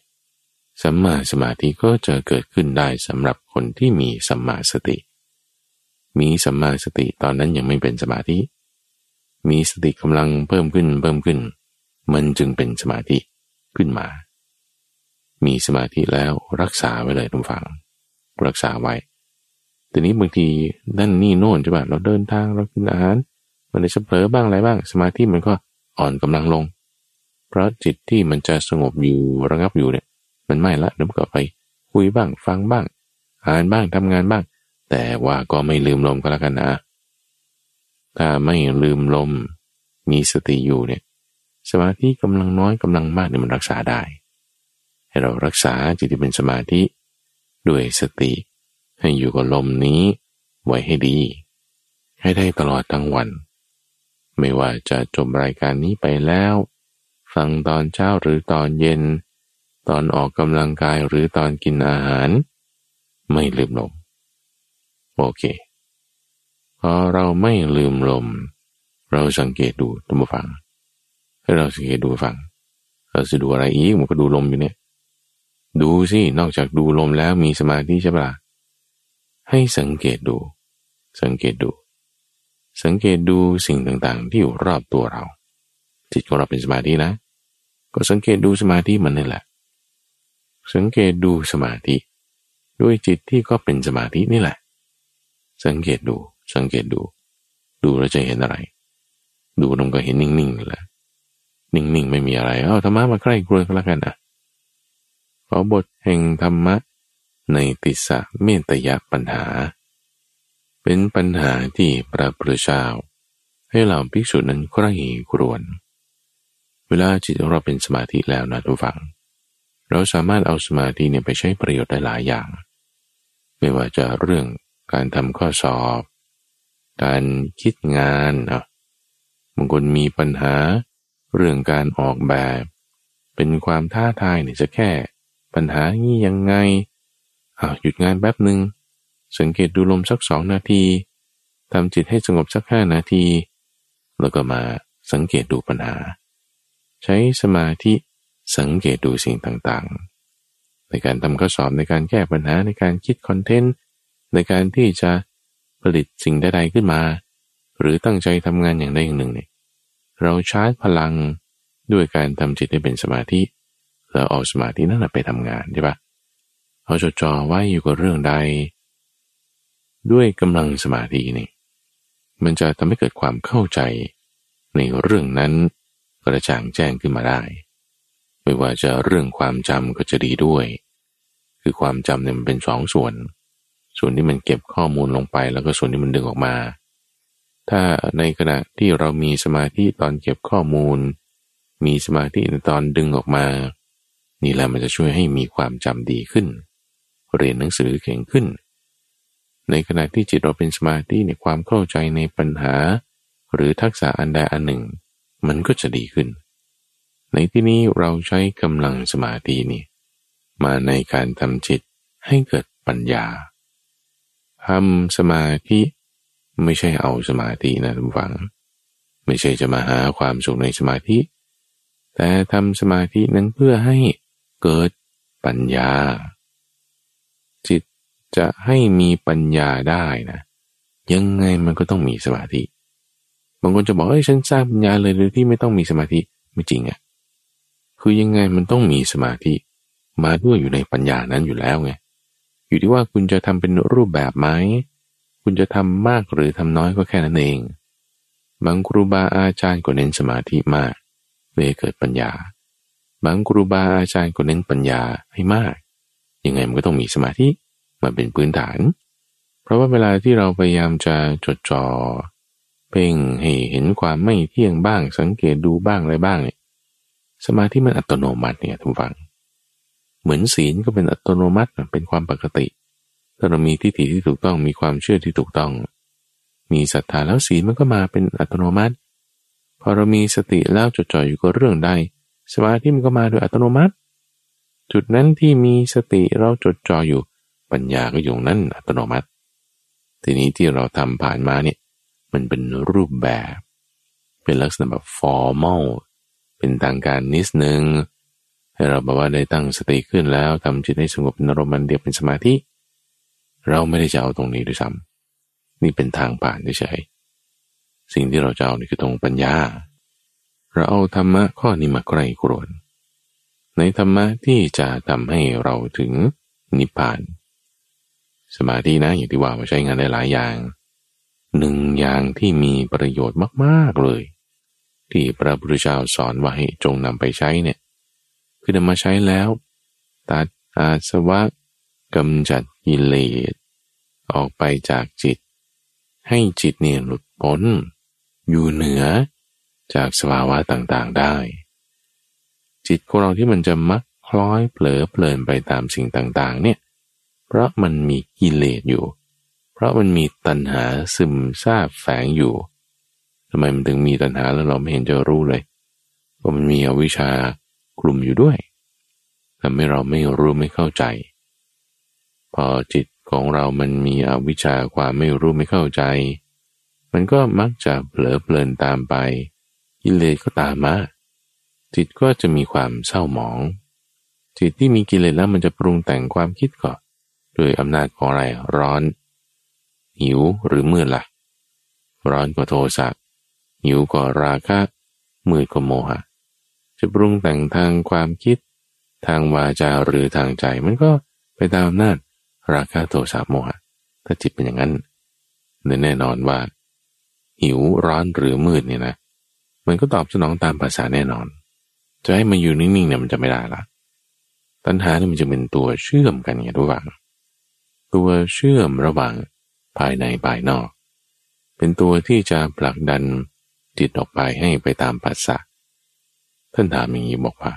สัมมาสมาธิก็จะเกิดขึ้นได้สำหรับคนที่มีสัมมาสติ มีสัมมาสติตอนนั้นยังไม่เป็นสมาธิ มีสติกำลังเพิ่มขึ้นเพิ่มขึ้น มันจึงเป็นสมาธิขึ้นมา มีสมาธิแล้วรักษาไว้เลยทุกฝัง รักษาไว้ แต่นี้บางทีนั่นนี่โน่นใช่ป่ะเราเดินทางเรากินอาหาร มันจะเผลอบ้างอะไรบ้าง สมาธิมันก็อ่อนกำลังลง เพราะจิตที่มันจะสงบอยู่ระงับอยู่เนี่ย มันไม่ละเดี๋ยวก็ไปคุยบ้างฟังบ้าง อ่านบ้างทำงานบ้าง แต่ว่าก็ไม่ลืมลมก็แล้วกันนะ ถ้าไม่ลืมลม มีสติอยู่เนี่ย สมาธิกำลังน้อยกำลังมากเนี่ยมันรักษาได้ ให้เรารักษาจิตที่เป็นสมาธิ ด้วยสติ ให้อยู่กับลมนี้ไว้ให้ดี ให้ได้ตลอดทั้งวัน ไม่ว่าจะจบรายการนี้ไปแล้ว ฟังตอนเช้าหรือตอนเย็น ตอนออกกำลังกายหรือตอนกินอาหาร ไม่ลืมลม โอเค พอเราไม่ลืมลม เราสังเกตดูตัวฟัง ให้เราสังเกตดูฟัง เราจะดูอะไรอีกมันก็ดูลมอยู่เนี่ย ดูสิ นอกจากดูลมแล้วมีสมาธิใช่ปะให้สังเกตดู สังเกตดู สังเกตดูสิ่งต่างๆ ที่อยู่รอบตัวเรา จิตของเราเป็นสมาธินะ ก็สังเกตดูสมาธิมันนี่แหละ สังเกตดูสมาธิ ด้วยจิตที่ก็เป็นสมาธินี่แหละ สังเกตดู สังเกตดู ดูแล้วจะเห็นอะไร ดูลงก็เห็นนิ่งๆแหละ นิ่งๆ ไม่มีอะไร เอาธรรมะมาใกล้กลัวก็แล้วกันอะขอบทแห่งธรรมะในติสะเมตยปัญหา เป็นปัญหาที่พระพุทธเจ้าให้เหล่าภิกษุนั้นใคร่ครวญเวลาจิตของเราเป็นสมาธิแล้วนะทุกฝัง เราสามารถเอาสมาธิเนี่ยไปใช้ประโยชน์ได้หลายอย่าง ไม่ว่าจะเรื่องการทำข้อสอบ การคิดงานอะบางคนมีปัญหาเรื่องการออกแบบ เป็นความท้าทายเนี่ยจะแค่ปัญหานี้ยังไงอ้าหยุดงานแป๊บหนึ่งสังเกตดูลมสักสองนาทีทำจิตให้สงบสักห้านาที แล้วก็มาสังเกตดูปัญหา ใช้สมาธิ สังเกตดูสิ่งต่างๆ ในการทำข้อสอบในการแก้ปัญหาในการคิดคอนเทนต์ในการที่จะผลิตสิ่งใดๆขึ้นมา หรือตั้งใจทำงานอย่างใดอย่างหนึ่งเนี่ยเราชาร์จพลังด้วยการทำจิตให้เป็นสมาธิแล้วเอาสมาธินั่นไปทำงานใช่ปะเอาจดจ่อไว้อยู่กับเรื่องใด ด้วยกำลังสมาธินี่มันจะทำให้เกิดความเข้าใจในเรื่องนั้นกระจ่างแจ้งขึ้นมาได้ ไม่ว่าจะเรื่องความจำก็จะดีด้วย คือความจำเนี่ยมันเป็นสองส่วน ส่วนที่มันเก็บข้อมูลลงไป แล้วก็ส่วนที่มันดึงออกมา ถ้าในขณะที่เรามีสมาธิตอนเก็บข้อมูล มีสมาธิในตอนดึงออกมา นี่แหละมันจะช่วยให้มีความจำดีขึ้น เรียนหนังสือเก่งขึ้น ในขณะที่จิตเราเป็นสมาธิในความเข้าใจในปัญหา หรือทักษะอันใดอันหนึ่ง มันก็จะดีขึ้น ในที่นี้เราใช้กำลังสมาธินี่มาในการทำจิตให้เกิดปัญญาทำสมาธิไม่ใช่เอาสมาธินะทุกฝัง ไม่ใช่จะมาหาความสุขในสมาธิ แต่ทำสมาธินั้นเพื่อให้เกิดปัญญา จิตจะให้มีปัญญาได้นะ ยังไงมันก็ต้องมีสมาธิบางคนจะบอกเอ้ยฉันสร้างปัญญาเลยโดยที่ไม่ต้องมีสมาธิไม่จริงอะ่ะ คือยังไงมันต้องมีสมาธิมาด้วยอยู่ในปัญญานั้นอยู่แล้วไงอยู่ที่ว่าคุณจะทำเป็นรูปแบบไหมคุณจะทำมากหรือทำน้อยก็แค่นั้นเอง บางครูบาอาจารย์ก็เน้นสมาธิมากเพื่อเกิดปัญญา บางครูบาอาจารย์ก็เน้นปัญญาให้มาก ยังไงมันก็ต้องมีสมาธิมาเป็นพื้นฐาน เพราะว่าเวลาที่เราพยายามจะจดจอ่อเพ่งให้เห็นความไม่เที่ยงบ้างสังเกตดูบ้างอะไรบ้างเนี่ย สมาธิมันอัตโนมัติเนี่ยทุกฝัง เหมือนศีลก็เป็นอัตโนมัติเป็นความปกติ ถ้าเรามีทิฏฐิที่ถูกต้องมีความเชื่อที่ถูกต้อง มีศรัทธาแล้วศีลมันก็มาเป็นอัตโนมัติ พอเรามีสติแล้วจดจ่ออยู่กับเรื่องใดสมาธิมันก็มาโดยอัตโนมัติ จุดนั้นที่มีสติเราจดจ่ออยู่ปัญญาก็อยู่นั้นอัตโนมัติ ทีนี้ที่เราทำผ่านมาเนี่ยมันเป็นรูปแบบ เป็นลักษณะแบบ formal เป็นทางการนิดนึงให้เราบอกว่าได้ตั้งสติขึ้นแล้วทำจิตให้สงบเป็นรมันเดียวเป็นสมาธิ เราไม่ได้จะเอาตรงนี้ด้วยซ้ำนี่เป็นทางผ่านเฉยสิ่งที่เราจะเอานี่คือตรงปัญญา เราเอาธรรมะข้อนี้มาใกล้กรวนในธรรมะที่จะทำให้เราถึงนิพพาน สมาธินะอย่างที่ว่ามาใช้งานได้หลายอย่าง หนึ่งอย่างที่มีประโยชน์มาก ๆ เลย ที่พระพุทธเจ้าสอนว่าให้จงนำไปใช้เนี่ย คือนำมาใช้แล้ว ตัดอาสวะกำจัดกิเลสออกไปจากจิต ให้จิตเนี่ยหลุดพ้น อยู่เหนือจากสภาวะต่างๆได้ จิตของเราที่มันจะมักคล้อยเผลอเพลินไปตามสิ่งต่างๆ เนี่ย เพราะมันมีกิเลสอยู่ เพราะมันมีตัณหาซึมซาบแฝงอยู่ ทำไมมันถึงมีตัณหาแล้วเราไม่เห็นจะรู้เลยว่ามันมีอวิชชากลุ่มอยู่ด้วยทำให้เราไม่รู้ไม่เข้าใจ พอจิตของเรามันมีอวิชชาความไม่รู้ไม่เข้าใจ มันก็มักจะเผลอเพลินตามไปกิเลสก็ตามมา จิตก็จะมีความเศร้าหมอง จิตที่มีกิเลสแล้วมันจะปรุงแต่งความคิดก่อนโดยอำนาจของอะไรร้อน หิวหรือมืดละ่ะ ร้อนก็โทสะ หิวก็ราคะมืดก็โมหะ จะปรุงแต่งทางความคิด ทางวาจาหรือทางใจ มันก็ไปตามอำนาจราคะโทสะโมหะ ถ้าจิตเป็นอย่างนั้นแน่นอนว่า หิวร้อนหรือมืดเนี่ยนะ มันก็ตอบสนองตามภาษาแน่นอน จะให้มันอยู่นิ่งๆเนี่ยมันจะไม่ได้ละตัณหาเนี่ยมันจะเป็นตัวเชื่อมกันไงระหว่างตัวเชื่อมระหว่างภายในภายนอก เป็นตัวที่จะผลักดัน จิตออกไปให้ไปตามภาษาท่านถามอย่างนี้บอกว่า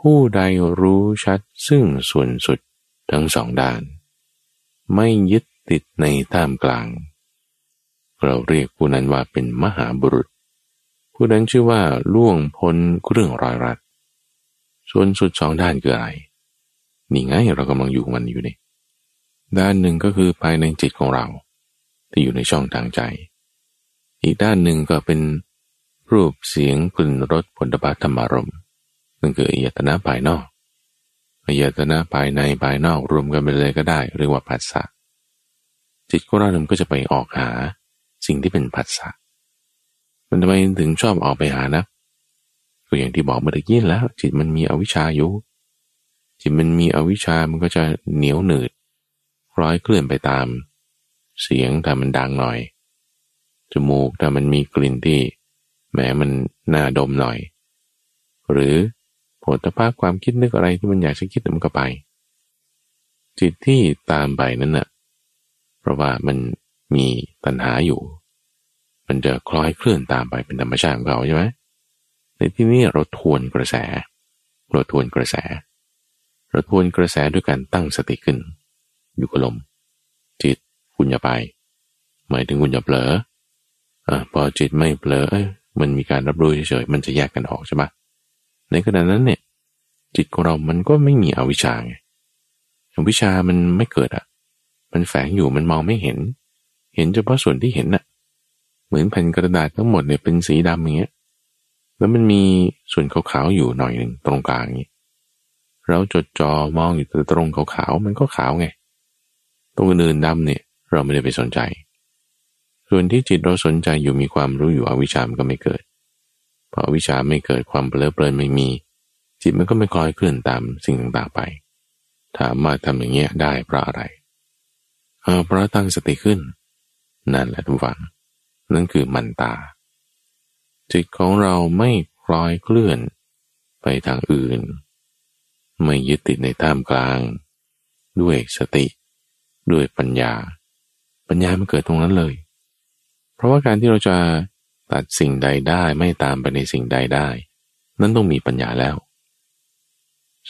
ผู้ใดรู้ชัดซึ่งส่วนสุดทั้งสองด้าน ไม่ยึดติดในท่ามกลาง เราเรียกผู้นั้นว่าเป็นมหาบุรุษ ผู้นั้นชื่อว่าล่วงพ้นเรื่องรอยรัดส่วนสุดสองด้านคืออะไรนี่ไงเรากำลังอยู่มันอยู่นี่ด้านหนึ่งก็คือภายในจิตของเรา ที่อยู่ในช่องทางใจ อีกด้านหนึ่งก็เป็นรูปเสียงกลิ่นรสผลบัตธรรมารมนั่นคืออายตนะภายนอกอายตนะภายในภายนอกรวมกันไปเลยก็ได้เรียกว่าผัสสะจิตของเรามันก็จะไปออกหาสิ่งที่เป็นผัสสะมันทำไมถึงชอบออกไปหานะก็อย่างที่บอกเมื่อกี้แล้ว จิตมันมีอวิชชาอยู่จิตมันมีอวิชชามันก็จะเหนียวหนืดร้อยเคลื่อนไปตาม เสียงแต่มันดังหน่อย จมูกแต่มันมีกลิ่นที่แม้มันน่าดมหน่อย หรือโผฏฐาความคิดนึกอะไรที่มันอยากจะคิดมันก็ไป จิตที่ตามไปนั้นน่ะเพราะว่ามันมีตัณหาอยู่ มันจะคล้อยเคลื่อนตามไปเป็นธรรมชาติของเขาใช่ไหมในที่นี้เราทวนกระแสเราทวนกระแสเราทวนกระแสด้วยการตั้งสติขึ้น อยู่กับลม จิตคุณอย่าไป หมายถึงคุณอย่าเผลอ อพอจิตไม่เผลอมันมีการรับรู้เฉยๆมันจะแยกกันออกใช่ไหมในขณะนั้นเนี่ยจิตของเรามันก็ไม่มีอวิชชาไงอวิชชามันไม่เกิดอะ มันแฝงอยู่มันมองไม่เห็น เห็นเฉพาะส่วนที่เห็นน่ะ เหมือนแผ่นกระดาษทั้งหมดเนี่ยเป็นสีดำอย่างเงี้ย แล้วมันมีส่วนขาวๆอยู่หน่อยหนึ่งตรงกลางนี้ เราจดจอมองอยู่ตรงขาวๆมันก็ขาวไง ตรงอื่นดำเนี่ย เราไม่ได้ไปสนใจ ส่วนที่จิตเราสนใจอยู่มีความรู้อยู่อวิชามก็ไม่เกิดพออวิชาไม่เกิดความเปลือเปลินไม่มี จิตมันก็ไม่คล้อยเคลื่อนตามสิ่งต่างๆไป ถามมาทำอย่างเงี้ยได้เพราะอะไรเพราะตั้งสติขึ้น นั่นแหละทุกฝัง นั่นคือมันตา จิตของเราไม่คล้อยเคลื่อน ไปทางอื่น ไม่ยึดติดในท่ามกลาง ด้วยสติ ด้วยปัญญา ปัญญามันเกิดตรงนั้นเลย เพราะว่าการที่เราจะตัดสิ่งใดได้ไม่ตามไปในสิ่งใดได้ นั้นต้องมีปัญญาแล้ว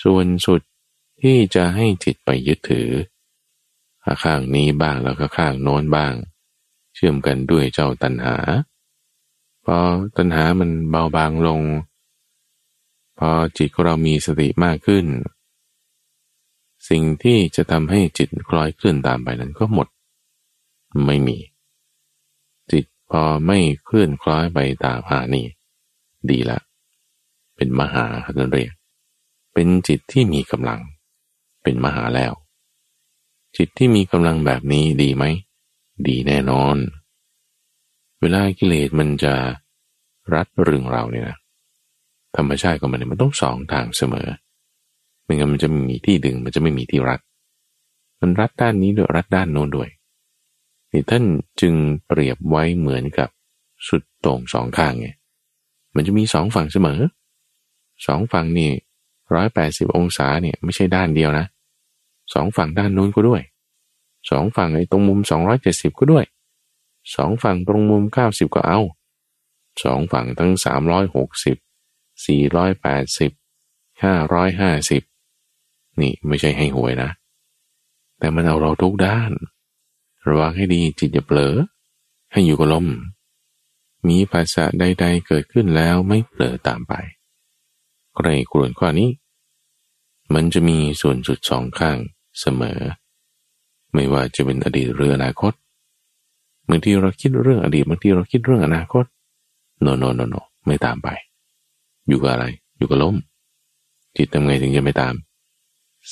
ส่วนสุดที่จะให้จิตไปยึดถือ ข้างนี้บ้างแล้วก็ข้างโน้นบ้าง เชื่อมกันด้วยเจ้าตัณหา พอตัณหามันเบาบางลง พอจิตของเรามีสติมากขึ้น สิ่งที่จะทำให้จิตคล้อยเคลื่อนตามไปนั้นก็หมด ไม่มี พอไม่เคลื่อนคล้อยไปตามหานี่ ดีละ เป็นมหาท่านเรียก เป็นจิตที่มีกำลัง เป็นมหาแล้ว จิตที่มีกำลังแบบนี้ดีไหม ดีแน่นอน เวลากิเลสมันจะรัดรึงเราเนี่ยนะธรรมชาติของมันมันต้องสองทางเสมอไม่งั้นมันจะมีที่ดึง มันจะไม่มีที่รัด มันรัดด้านนี้ด้วยรัดด้านโน้นด้วย นี่ท่านจึงเปรียบไว้เหมือนกับสุดตรงสองข้างไง มันจะมีสองฝั่งเสมอ สองฝั่งนี่ร้อยแปดสิบองศาเนี่ยไม่ใช่ด้านเดียวนะ สองฝั่งด้านนู้นก็ด้วย สองฝั่งไอ้ตรงมุมสองร้อยเจ็ดสิบก็ด้วย สองฝั่งตรงมุมเก้าสิบก็เอา สองฝั่งทั้งสามร้อยหกสิบสี่ร้อยแปดสิบห้าร้อยห้าสิบนี่ไม่ใช่ให้หวยนะ แต่มันเอาเราทุกด้าน ระวังให้ดีจิตอย่าเผลอ ให้อยู่กับลม มีภาษาใด ๆ เกิดขึ้นแล้วไม่เผลอตามไปใครกรวนข้อนี้ มันจะมีส่วนจุดสองข้างเสมอ ไม่ว่าจะเป็นอดีตหรืออนาคตบางทีเราคิดเรื่องอดีตบางทีเราคิดเรื่องอนาคตโนโนโนโนไม่ตามไป อยู่กับอะไร อยู่กับลมจิตทำไงถึงจะไม่ตาม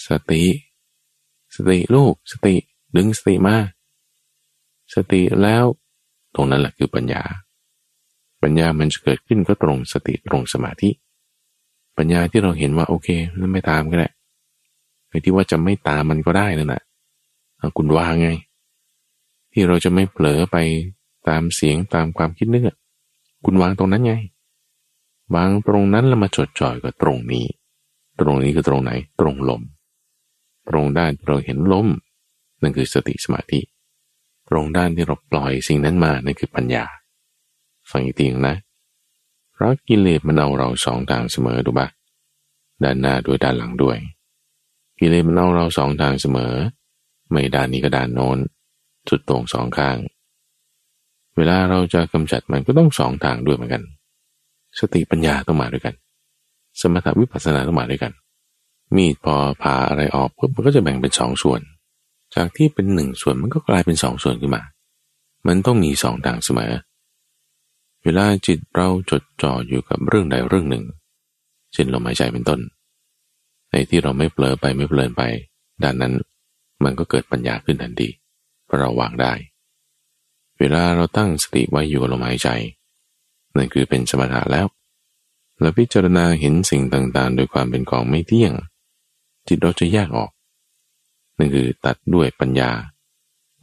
สติ สติลูก สติ ดึงสติมา สติแล้ว ตรงนั้นแหละคือปัญญา ปัญญามันจะเกิดขึ้นก็ตรงสติตรงสมาธิ ปัญญาที่เราเห็นว่าโอเคนั่นไม่ตามก็ได้ไอ้ที่ว่าจะไม่ตามมันก็ได้นั่นแหละคุณวางไง ที่เราจะไม่เผลอไปตามเสียงตามความคิดนึกคุณวางตรงนั้นไง วางตรงนั้นแล้วมาจดจ่อยกับตรงนี้ ตรงนี้คือตรงไหน ตรงลม ตรงด้านเราเห็นลมนั่นคือสติสมาธิ ตรงด้านที่เราปล่อยสิ่งนั้นมานั่นคือปัญญา ฟังอีกทีนะเพราะกิเลสมันเอาเราสองทางเสมอดูบะด้านหน้าด้วยด้านหลังด้วย กิเลสมันเอาเราสองทางเสมอ ไม่ด้านนี้ก็ด้านโน้นสุดตรงสองข้าง เวลาเราจะกำจัดมันก็ต้องสองทางด้วยเหมือนกัน สติปัญญาต้องมาด้วยกัน สมถวิปัสสนาต้องมาด้วยกัน มีดพอผ่าอะไรออกปุ๊บมันก็จะแบ่งเป็นสองส่วน จากที่เป็นหนึ่งส่วนมันก็กลายเป็นสองส่วนขึ้นมา มันต้องมีสองทางเสมอ เวลาจิตเราจดจ่ออยู่กับเรื่องใดเรื่องหนึ่ง เช่นลมหายใจเป็นต้น ในที่เราไม่เผลอไปไม่เพลินไป ด้านนั้นมันก็เกิดปัญญาขึ้นทันทีเพราะเราวางได้ เวลาเราตั้งสติไว้อยู่กับลมหายใจนั่นคือเป็นสมถะแล้ว เราพิจารณาเห็นสิ่งต่างๆ โดยความเป็นของไม่เที่ยง จิตเราจะแยกออก นั่นคือตัดด้วยปัญญา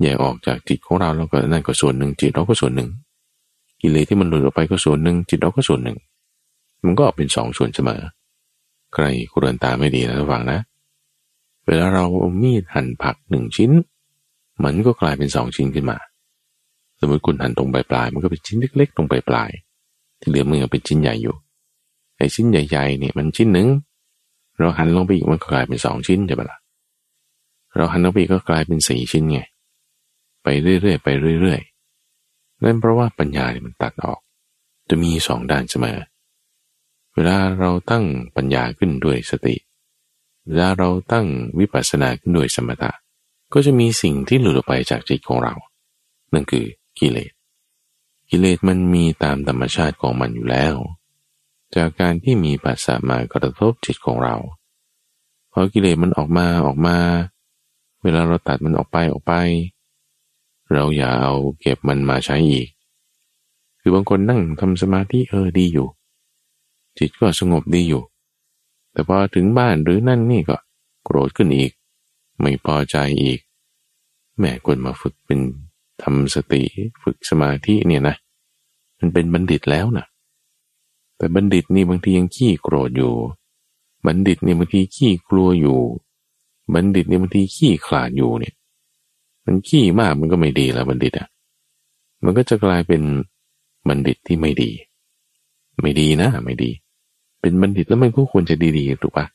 แยกออกจากจิตของเราแล้วก็นั่นก็ส่วนหนึ่งจิตเราก็ส่วนหนึ่ง กิเลสที่มันหลุดออกไปก็ส่วนหนึ่งจิตเราก็ส่วนหนึ่ง มันก็ออกเป็นสองส่วนเสมอ ใครคุรนตาไม่ดีนะระวังนะ เวลาเราเอามีดหั่นผักหนึ่งชิ้น มันก็กลายเป็นสองชิ้นขึ้นมา สมมติคุณหั่นตรงปลายปลายมันก็เป็นชิ้นเล็ก ๆ ตรงปลายปลายที่เหลือมือเป็นชิ้นใหญ่อยู่ไอ้ชิ้นใหญ่ๆเนี่ยมันชิ้นหนึ่งเราหั่นลงไปอีกมันก็กลายเป็นสองชิ้นใช่ไหมล่ะ เราหันออกไปก็กลายเป็นสี่ชิ้นไง ไปเรื่อยๆไปเรื่อยๆนั่นเพราะว่าปัญญาเนี่ยมันตัดออก จะมีสองด้านเสมอ เวลาเราตั้งปัญญาขึ้นด้วยสติ เวลาเราตั้งวิปัสสนาขึ้นด้วยสมถะ ก็จะมีสิ่งที่หลุดออกไปจากจิตของเรา นั่นคือกิเลส กิเลสมันมีตามธรรมชาติของมันอยู่แล้ว จากการที่มีปัสสามากระทบจิตของเราพอกิเลสมันออกมาออกมา เวลาเราตัดมันออกไปออกไป เราอย่าเอาเก็บมันมาใช้อีก คือบางคนนั่งทำสมาธิเออดีอยู่ จิตก็สงบดีอยู่ แต่พอถึงบ้านหรือนั่นนี่ก็โกรธขึ้นอีก ไม่พอใจอีก แม่ควรมาฝึกเป็นทำสติฝึกสมาธิเนี่ยนะ มันเป็นบัณฑิตแล้วนะแต่บัณฑิตนี่บางทียังขี้โกรธอยู่ บัณฑิตนี่บางทีขี้กลัวอยู่ บัณฑิตเนี่ยบางทีขี้ขลาดอยู่เนี่ย มันขี้มากมันก็ไม่ดีแล้วบัณฑิตอะ มันก็จะกลายเป็นบัณฑิตที่ไม่ดี ไม่ดีนะ ไม่ดี เป็นบัณฑิตแล้วมันก็ควรจะดีๆถูกปะ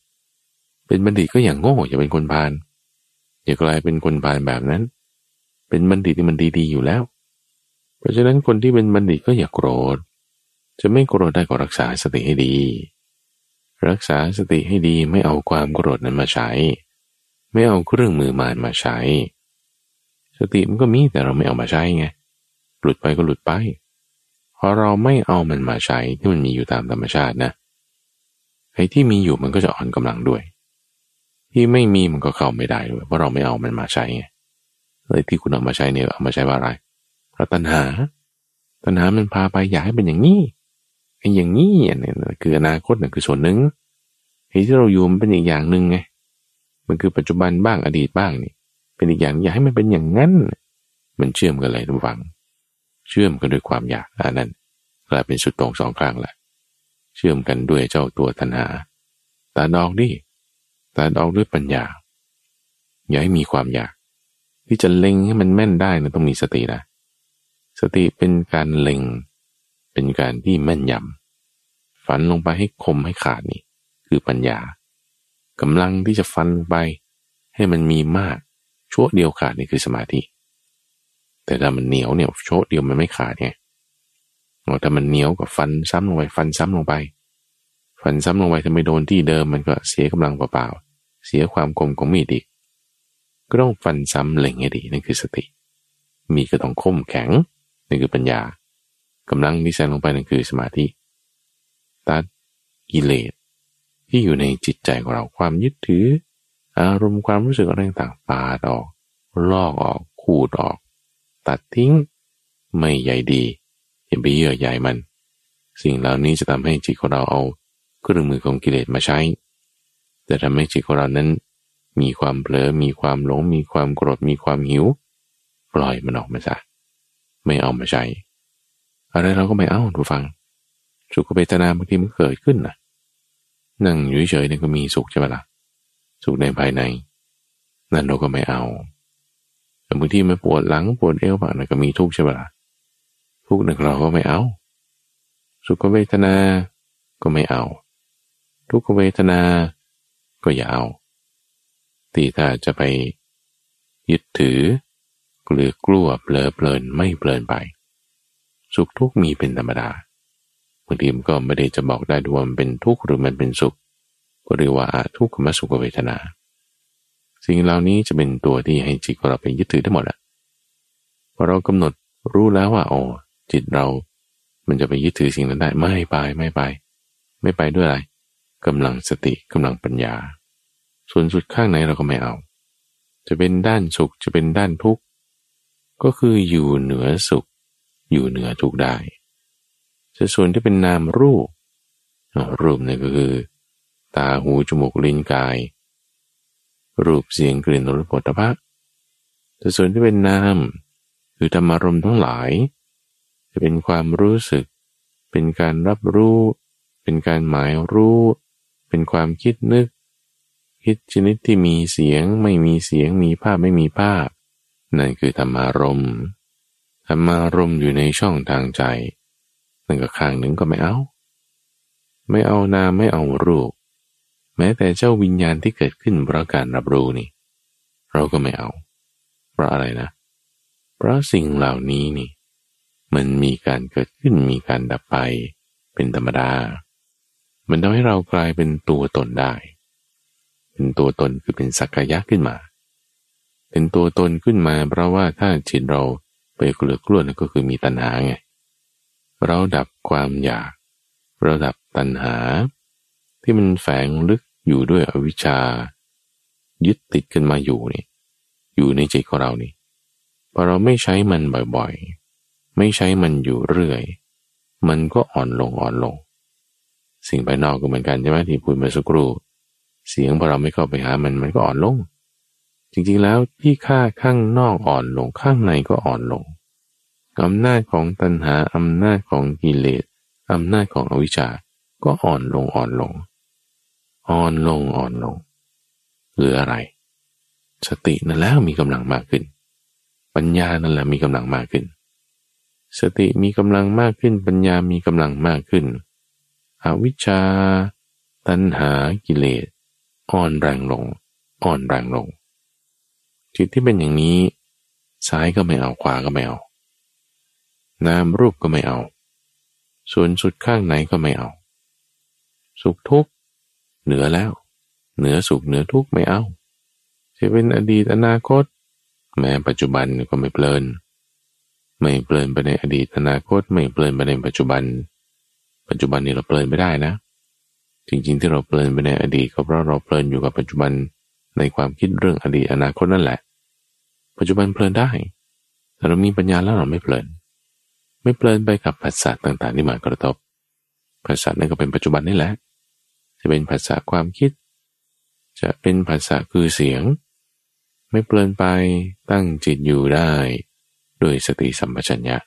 เป็นบัณฑิตก็อย่างโง่อย่าเป็นคนพาลอย่ากลายเป็นคนพาลแบบนั้น เป็นบัณฑิตที่มันดีๆอยู่แล้ว เพราะฉะนั้นคนที่เป็นบัณฑิตก็อย่าโกรธ จะไม่โกรธได้ก็รักษาสติให้ดี รักษาสติให้ดีไม่เอาความโกรธนั้นมาใช้ ไม่เอาเครื่องมือมานมาใช้ สติมันก็มีแต่เราไม่เอามาใช้ไง หลุดไปก็หลุดไป พอเราไม่เอามันมาใช้ที่มันมีอยู่ตามธรรมชาตินะไอ้ที่มีอยู่มันก็จะอ่อนกำลังด้วย ที่ไม่มีมันก็เข้าไม่ได้ด้วยเพราะเราไม่เอามันมาใช้ไงเลยที่คุณเอามาใช้เนี่ยเอามาใช้ว่าอะไรเพราะตัณหา ตัณหามันพาไปอยากให้เป็นอย่างนี้ไอ้อย่างนี้เนี่ยคืออนาคตเนี่ยคือส่วนหนึ่งไอ้ที่เราอยู่มันเป็นอีกอย่างหนึ่งไง มันคือปัจจุบันบ้างอดีตบ้างนี่ เป็นอีกอย่างอยาให้มันเป็นอย่างนั้น มันเชื่อมกันเลยทุกฝัง เชื่อมกันด้วยความอยากอันนั้นกลายเป็นสุดตรงสองครั้งแหละ เชื่อมกันด้วยเจ้าตัวตัณหาตาดอกดิตาดอกด้วยปัญญา อย่าให้มีความอยาก ที่จะเล็งให้มันแม่นได้นะต้องมีสตินะสติเป็นการเล็ง เป็นการที่แม่นยำฝันลงไปให้คมให้ขาดนี่ คือปัญญา กำลังที่จะฟันไป ให้มันมีมากชั่วเดียวขาดนี่คือสมาธิ แต่ถ้ามันเหนียวเนี่ยชั่วเดียวมันไม่ขาดไงถ้ามันเหนียวกับฟันซ้ำลงไปฟันซ้ำลงไป ฟันซ้ำลงไปถ้าไม่โดนที่เดิมมันก็เสียกำลังเปล่าๆเสียความคมของมีดอีกก็ต้องฟันซ้ำเล็งให้ดีนั่นคือสติ มีก็ต้องคมแข็งนั่นคือปัญญากำลังที่แสงลงไปนั่นคือสมาธิ ตัดกิเลส ที่อยู่ในจิตใจของเราความยึดถือ อารมณ์ความรู้สึกอะไรต่างๆปาดออก ลอกออกขูดออก ตัดทิ้ง ไม่ใหญ่ดีอย่าไปเยื่อใหญ่มัน สิ่งเหล่านี้จะทำให้จิตของเราเอาเครื่องมือของกิเลสมาใช้ แต่ทำให้จิตของเรานั้น มีความเผลอมีความหลง มีความโกรธมีความหิว ปล่อยมันออกมาซะไม่เอามาใช้อะไรเราก็ไม่เอาดูฟังสุขเวทนาบางทีมันเกิดขึ้นนะ นั่งอยู่เฉยๆเนี่ยก็มีสุขใช่ไหมละ่ะสุขในภายใน นั่นเราก็ไม่เอาแต่บางที่มันปวดหลังปวดเอวบ้างนะก็มีทุกข์ใช่ไหมละ่ะทุกข์นั่นเราก็ไม่เอา สุขเวทนา ก็ไม่เอา ทุกขเวทนา ก็อย่าเอาตีถ้าจะไปยึดถือหรือกลัวเปลอเปลินไม่เปลินไป สุขทุกข์มีเป็นธรรมดา บางทีมันก็ไม่ได้จะบอกได้ด้วยว่ามันเป็นทุกข์หรือมันเป็นสุข ก็เรียกว่าทุกขมสุขเวทนา สิ่งเหล่านี้จะเป็นตัวที่ให้จิตของเราไปยึดถือได้หมดอะพอเรากำหนดรู้แล้วว่าโอ้จิตเรา มันจะไปยึดถือสิ่งนั้นได้ไม่ไปไม่ไป ไม่ไปด้วยอะไรกำลังสติกำลังปัญญา ส่วนสุดข้างไหนเราก็ไม่เอา จะเป็นด้านสุขจะเป็นด้านทุกข์ก็คืออยู่เหนือสุข อยู่เหนือทุกข์ได้ จะส่วนที่เป็นนามรูป รูปนี่ก็คือ ตาหูจมูกลิ้นกาย รูปเสียงกลิ่นรสผลิภัณฑ์แต่ส่วนที่เป็นนาม คือธรรมารมณ์ทั้งหลาย จะเป็นความรู้สึก เป็นการรับรู้ เป็นการหมายรู้ เป็นความคิดนึก คิดชนิดที่มีเสียงไม่มีเสียงมีภาพไม่มีภาพ นั่นคือธรรมารมณ์ธรรมารมณ์อยู่ในช่องทางใจ นั่นก็ข้างหนึ่งก็ไม่เอา ไม่เอานามไม่เอารูป แม้แต่เจ้าวิญญาณที่เกิดขึ้นเพราะการรับรู้นี่ เราก็ไม่เอา เพราะอะไรนะ เพราะสิ่งเหล่านี้นี่ มันมีการเกิดขึ้นมีการดับไป เป็นธรรมดา มันทำให้เรากลายเป็นตัวตนได้ เป็นตัวตนคือเป็นสักกายะขึ้นมา เป็นตัวตนขึ้นมาเพราะว่าถ้าจิตเราไปเกลือกล้วนก็คือมีตัณหาไง เราดับความอยากเราดับตัณหา ที่มันแฝงลึกอยู่ด้วยอวิชชา ยึดติดกันมาอยู่นี่ อยู่ในจิตของเรานี่พอเราไม่ใช้มันบ่อยๆ ไม่ใช้มันอยู่เรื่อย มันก็อ่อนลงอ่อนลง สิ่งภายนอกก็เหมือนกันใช่ไหมที่พูดมาสักครู่ เสียงพอเราไม่เข้าไปหามันมันก็อ่อนลง จริงๆแล้วที่ค่าข้างนอกอ่อนลงข้างในก็อ่อนลง อำนาจของตัณหาอำนาจของกิเลสอำนาจของอวิชชา ก็อ่อนลงอ่อนลง อ่อนลงอ่อนลงหรืออะไร สตินั่นแล้วมีกำลังมากขึ้น ปัญญานั่นแหละมีกำลังมากขึ้น สติมีกำลังมากขึ้น ปัญญามีกำลังมากขึ้น อวิชชา ตัณหากิเลสอ่อนแรงลง อ่อนแรงลงจิตที่เป็นอย่างนี้ ซ้ายก็ไม่เอาขวาก็ไม่เอา นามรูปก็ไม่เอา ส่วนสุดข้างไหนก็ไม่เอา สุขทุกข์เหนือแล้ว เหนือสุขเหนือทุกข์ไม่เอาจะเป็นอดีตอนาคต แม้ปัจจุบันก็ไม่เพลิน ไม่เพลินไปในอดีตอนาคต ไม่เพลินไปในปัจจุบัน ปัจจุบันนี้เราเพลินไม่ได้นะ จริงๆที่เราเพลินไปในอดีตก็เพราะเราเพลินอยู่กับปัจจุบันในความคิดเรื่องอดีตอนาคตนั่นแหละ ปัจจุบันเพลินได้แต่เรามีปัญญาแล้วเราไม่เพลิน ไม่เพลินไปกับภาษาต่างๆที่มากระทบภาษานั้นก็เป็นปัจจุบันนี่แหละ จะเป็นภาษาความคิด จะเป็นภาษาคือเสียง ไม่เพลินไปตั้งจิตอยู่ได้โดยสติสัมปชัญญะ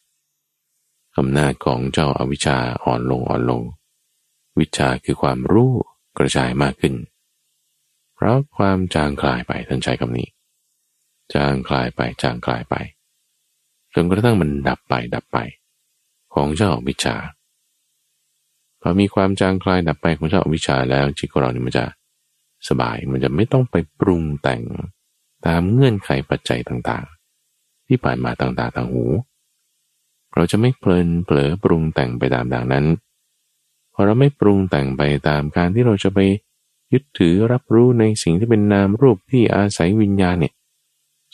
อำนาจของเจ้าอาวิชชาอ่อนลงอ่อนลง วิชาคือความรู้กระจายมากขึ้น เพราะความจางคลายไปท่านใช้คำนี้ จางคลายไปจางคลายไปจนกระทั่งมันดับไปดับไป ของเจ้าอวิชชาพอมีความจางคลายดับไปของเจ้าอวิชชาแล้วจิตของเรานี่มันจะสบายมันจะไม่ต้องไปปรุงแต่งตามเงื่อนไขปัจจัยต่างๆ ที่ผ่านมาต่างๆทางหู เราจะไม่เพลินเผลอปรุงแต่งไปตามดังนั้นพอเราไม่ปรุงแต่งไปตามการที่เราจะไปยึดถือรับรู้ในสิ่งที่เป็นนามรูปที่อาศัยวิญญาณเนี่ย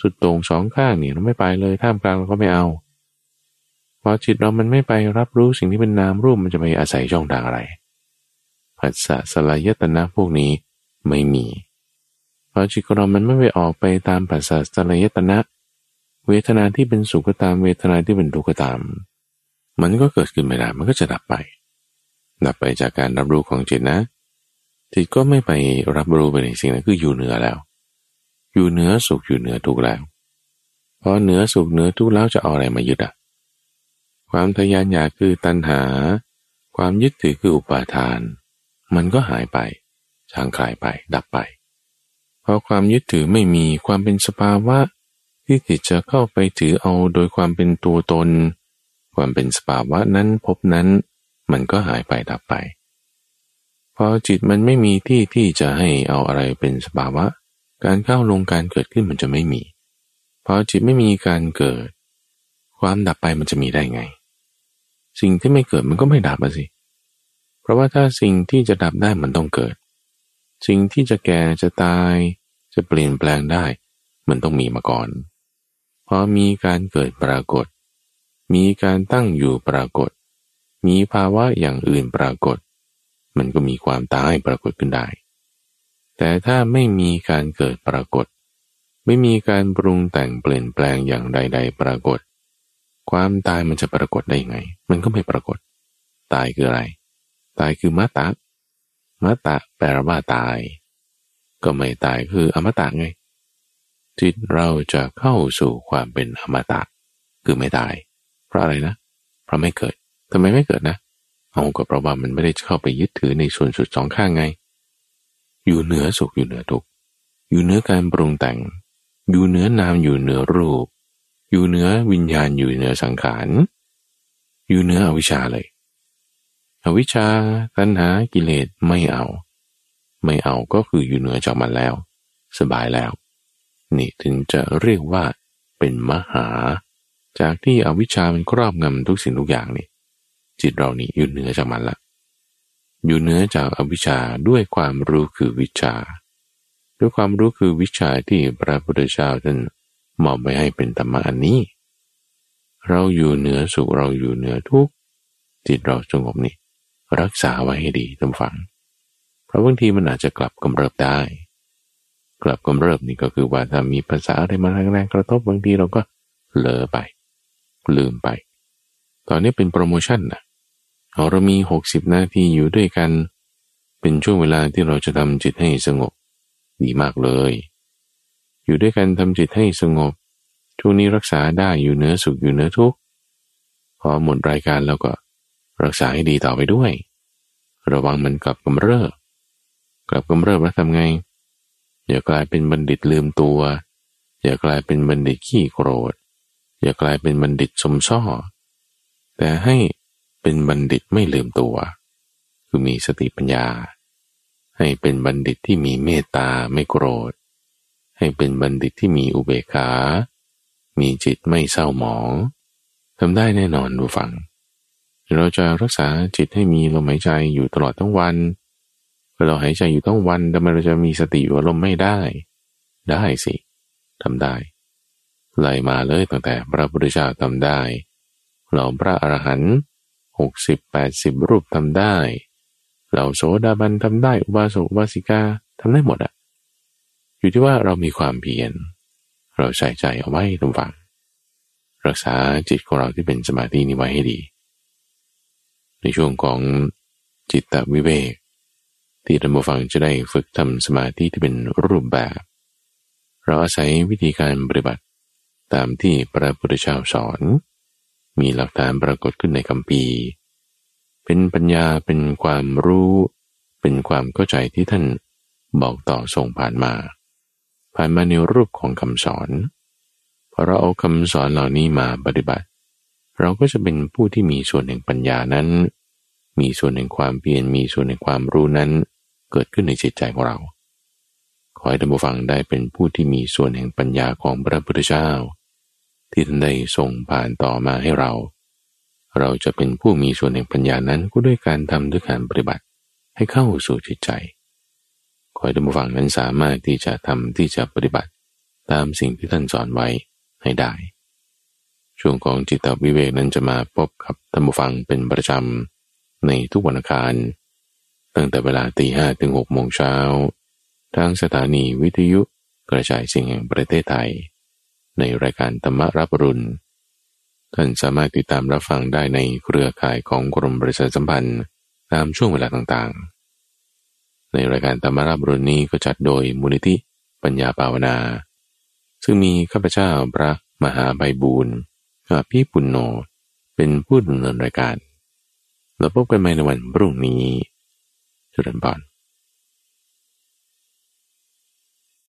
สุดตรงสองข้างเนี่ยเราไม่ไปเลยท่ามกลางเราก็ไม่เอา อจิตเรามันไม่ไปรับรู้สิ่งที่เป็นนามรูปมันจะไปอาศัยช่องทางอะไรผัสสะสลายตนะพวกนี้ไม่มีพอจิตของเรามันไม่ไปออกไปตามผัสสะสลายตนะ เวทนาที่เป็นสุขก็ตามเวทนาที่เป็นทุกข์ก็ตาม มันก็เกิดขึ้นไม่ได้มันก็จะดับไป ดับไปจากการรับรู้ของจิตนะ จิตก็ไม่ไปรับรู้ไปในสิ่งนั้นคืออยู่เหนือแล้ว อยู่เหนือสุขอยู่เหนือทุกข์แล้วพอเหนือสุขเหนือทุกข์แล้วจะเอาอะไรมายึดอะ ความทยานอยากคือตัณหา ความยึดถือคืออุปาทาน มันก็หายไปจางคลายไปดับไป เพราะความยึดถือไม่มีความเป็นสภาวะ ที่จิตจะเข้าไปถือเอาโดยความเป็นตัวตน ความเป็นสภาวะนั้นพบนั้น มันก็หายไปดับไป พอจิตมันไม่มีที่ที่จะให้เอาอะไรเป็นสภาวะ การเข้าลงการเกิดขึ้นมันจะไม่มีพอจิตไม่มีการเกิด ความดับไปมันจะมีได้ไง สิ่งที่ไม่เกิดมันก็ไม่ดับสิ เพราะว่าถ้าสิ่งที่จะดับได้มันต้องเกิด สิ่งที่จะแก่จะตาย จะเปลี่ยนแปลงได้ มันต้องมีมาก่อน พอมีการเกิดปรากฏ มีการตั้งอยู่ปรากฏ มีภาวะอย่างอื่นปรากฏ มันก็มีความตายปรากฏขึ้นได้ แต่ถ้าไม่มีการเกิดปรากฏ ไม่มีการปรุงแต่งเปลี่ยนแปลงอย่างใด ๆ ปรากฏ ความตายมันจะปรากฏได้ยังไง มันก็ไม่ปรากฏ ตายคืออะไร ตายคือมัตตะมัตตะแปลว่าตาย ก็ไม่ตายคืออมตะไง จิตเราจะเข้าสู่ความเป็นอมตะ คือไม่ตาย เพราะอะไรนะ เพราะไม่เกิดทำไมไม่เกิดนะ เอาก็เพราะว่ามันไม่ได้เข้าไปยึดถือในส่วนสุดสองข้างไง อยู่เหนือสุขอยู่เหนือทุกอยู่เหนือการปรุงแต่ง อยู่เหนือนามอยู่เหนือรูป อยู่เหนือวิญญาณอยู่เหนือสังขารอยู่เหนืออวิชชาเลย อวิชชาตัณหากิเลสไม่เอา ไม่เอาก็คืออยู่เหนือจากมันแล้ว สบายแล้ว นี่ถึงจะเรียกว่าเป็นมหา จากที่อวิชชามันครอบงำทุกสิ่งทุกอย่างนี่จิตเรานี่อยู่เหนือจากมันละอยู่เหนือจากอวิชชาด้วยความรู้คือวิชา ด้วยความรู้คือวิชาที่พระพุทธเจ้าท่าน มอบไว้ให้เป็นธรรมะอันนี้ เราอยู่เหนือสุขเราอยู่เหนือทุกจิตเราสงบนี่รักษาไว้ให้ดีท่านฟัง เพราะบางทีมันอาจจะกลับกำเริบได้ กลับกำเริบนี่ก็คือว่าถ้ามีภาษาอะไรมาแรงๆกระทบบางทีเราก็เลอไป ลืมไป ตอนนี้เป็นโปรโมชั่นนะเรามีหกสิบนาทีอยู่ด้วยกัน เป็นช่วงเวลาที่เราจะทำจิตให้สงบ ดีมากเลย อยู่ด้วยกันทำจิตให้สงบ ช่วงนี้รักษาได้อยู่เนื้อสุขอยู่เนื้อทุกข์พอหมดรายการแล้วก็รักษาให้ดีต่อไปด้วย ระวังมันกลับกำเริบกลับกำเริบแล้วทำไงอย่ากลายเป็นบัณฑิตลืมตัว อย่ากลายเป็นบัณฑิตขี้โกรธ อย่ากลายเป็นบัณฑิตสมซ้อแต่ให้เป็นบัณฑิตไม่ลืมตัว คือมีสติปัญญา ให้เป็นบัณฑิตที่มีเมตตาไม่โกรธ ให้เป็นบัณฑิตที่มีอุเบกขา มีจิตไม่เศร้าหมองทำได้แน่นอนดูฟัง เราจะรักษาจิตให้มีลมหายใจอยู่ตลอดทั้งวันเราหายใจอยู่ทั้งวันทำไมเราจะมีสติอยู่ลมไม่ได้ ได้สิทำได้ไล่มาเลยตั้งแต่พระพุทธเจ้าทำได้เหล่าพระอรหันต์หกสิบแปดสิบรูปทำได้ เหล่าโสดาบันทำได้ อุบาสกอุบาสิกาทำได้หมดอะ อยู่ที่ว่าเรามีความเพียรเราใส่ใจเอาไว้ตรงฝังรักษาจิตของเราที่เป็นสมาธินี้ไว้ให้ดี ในช่วงของจิตตวิเวก ที่ท่านผู้ฟังจะได้ฝึกทำสมาธิที่เป็นรูปแบบ เราอาศัยวิธีการปฏิบัติตามที่พระพุทธเจ้าสอน มีหลักฐานปรากฏขึ้นในคำปี เป็นปัญญาเป็นความรู้ เป็นความเข้าใจที่ท่านบอกต่อส่งผ่านมา ผ่านมาในรูปของคำสอนพอเราเอาคำสอนเหล่านี้มาปฏิบัติ เราก็จะเป็นผู้ที่มีส่วนแห่งปัญญานั้น มีส่วนแห่งความเพียรมีส่วนแห่งความรู้นั้น เกิดขึ้นในจิตใจของเรา ขอให้ท่านผู้ฟังได้เป็นผู้ที่มีส่วนแห่งปัญญาของพระพุทธเจ้า ที่ท่านได้ส่งผ่านต่อมาให้เรา เราจะเป็นผู้มีส่วนแห่งปัญญานั้นก็ด้วยการทำด้วยการปฏิบัติให้เข้าสู่จิตใจ ขอให้ท่านผู้ฟังนั้นสามารถที่จะทำที่จะปฏิบัติตามสิ่งที่ท่านสอนไว้ให้ได้ ช่วงของจิตวิเวกนั้นจะมาพบกับท่านผู้ฟังเป็นประจำในทุกวันอังคารตั้งแต่เวลาตีห้ถึงหกโมงเช้าทางสถานีวิทยุกระจายเสียงแห่งประเทศไทย ในรายการธรรมรับรุณท่านสามารถติดตามรับฟังได้ในเครือข่ายของกรมบริษัทสัมพันธ์ตามช่วงเวลาต่างๆ ในรายการธรรมราบรุนนี้ก็จัดโดยมูลนิธิปัญญาภาวนา ซึ่งมีข้าพเจ้าพระมหาใบบูรณ์อาพี่ปุณโญเป็นผู้ดำเนินรายการเราพบกันใหม่ในวันพรุ่งนี้จุดนบอน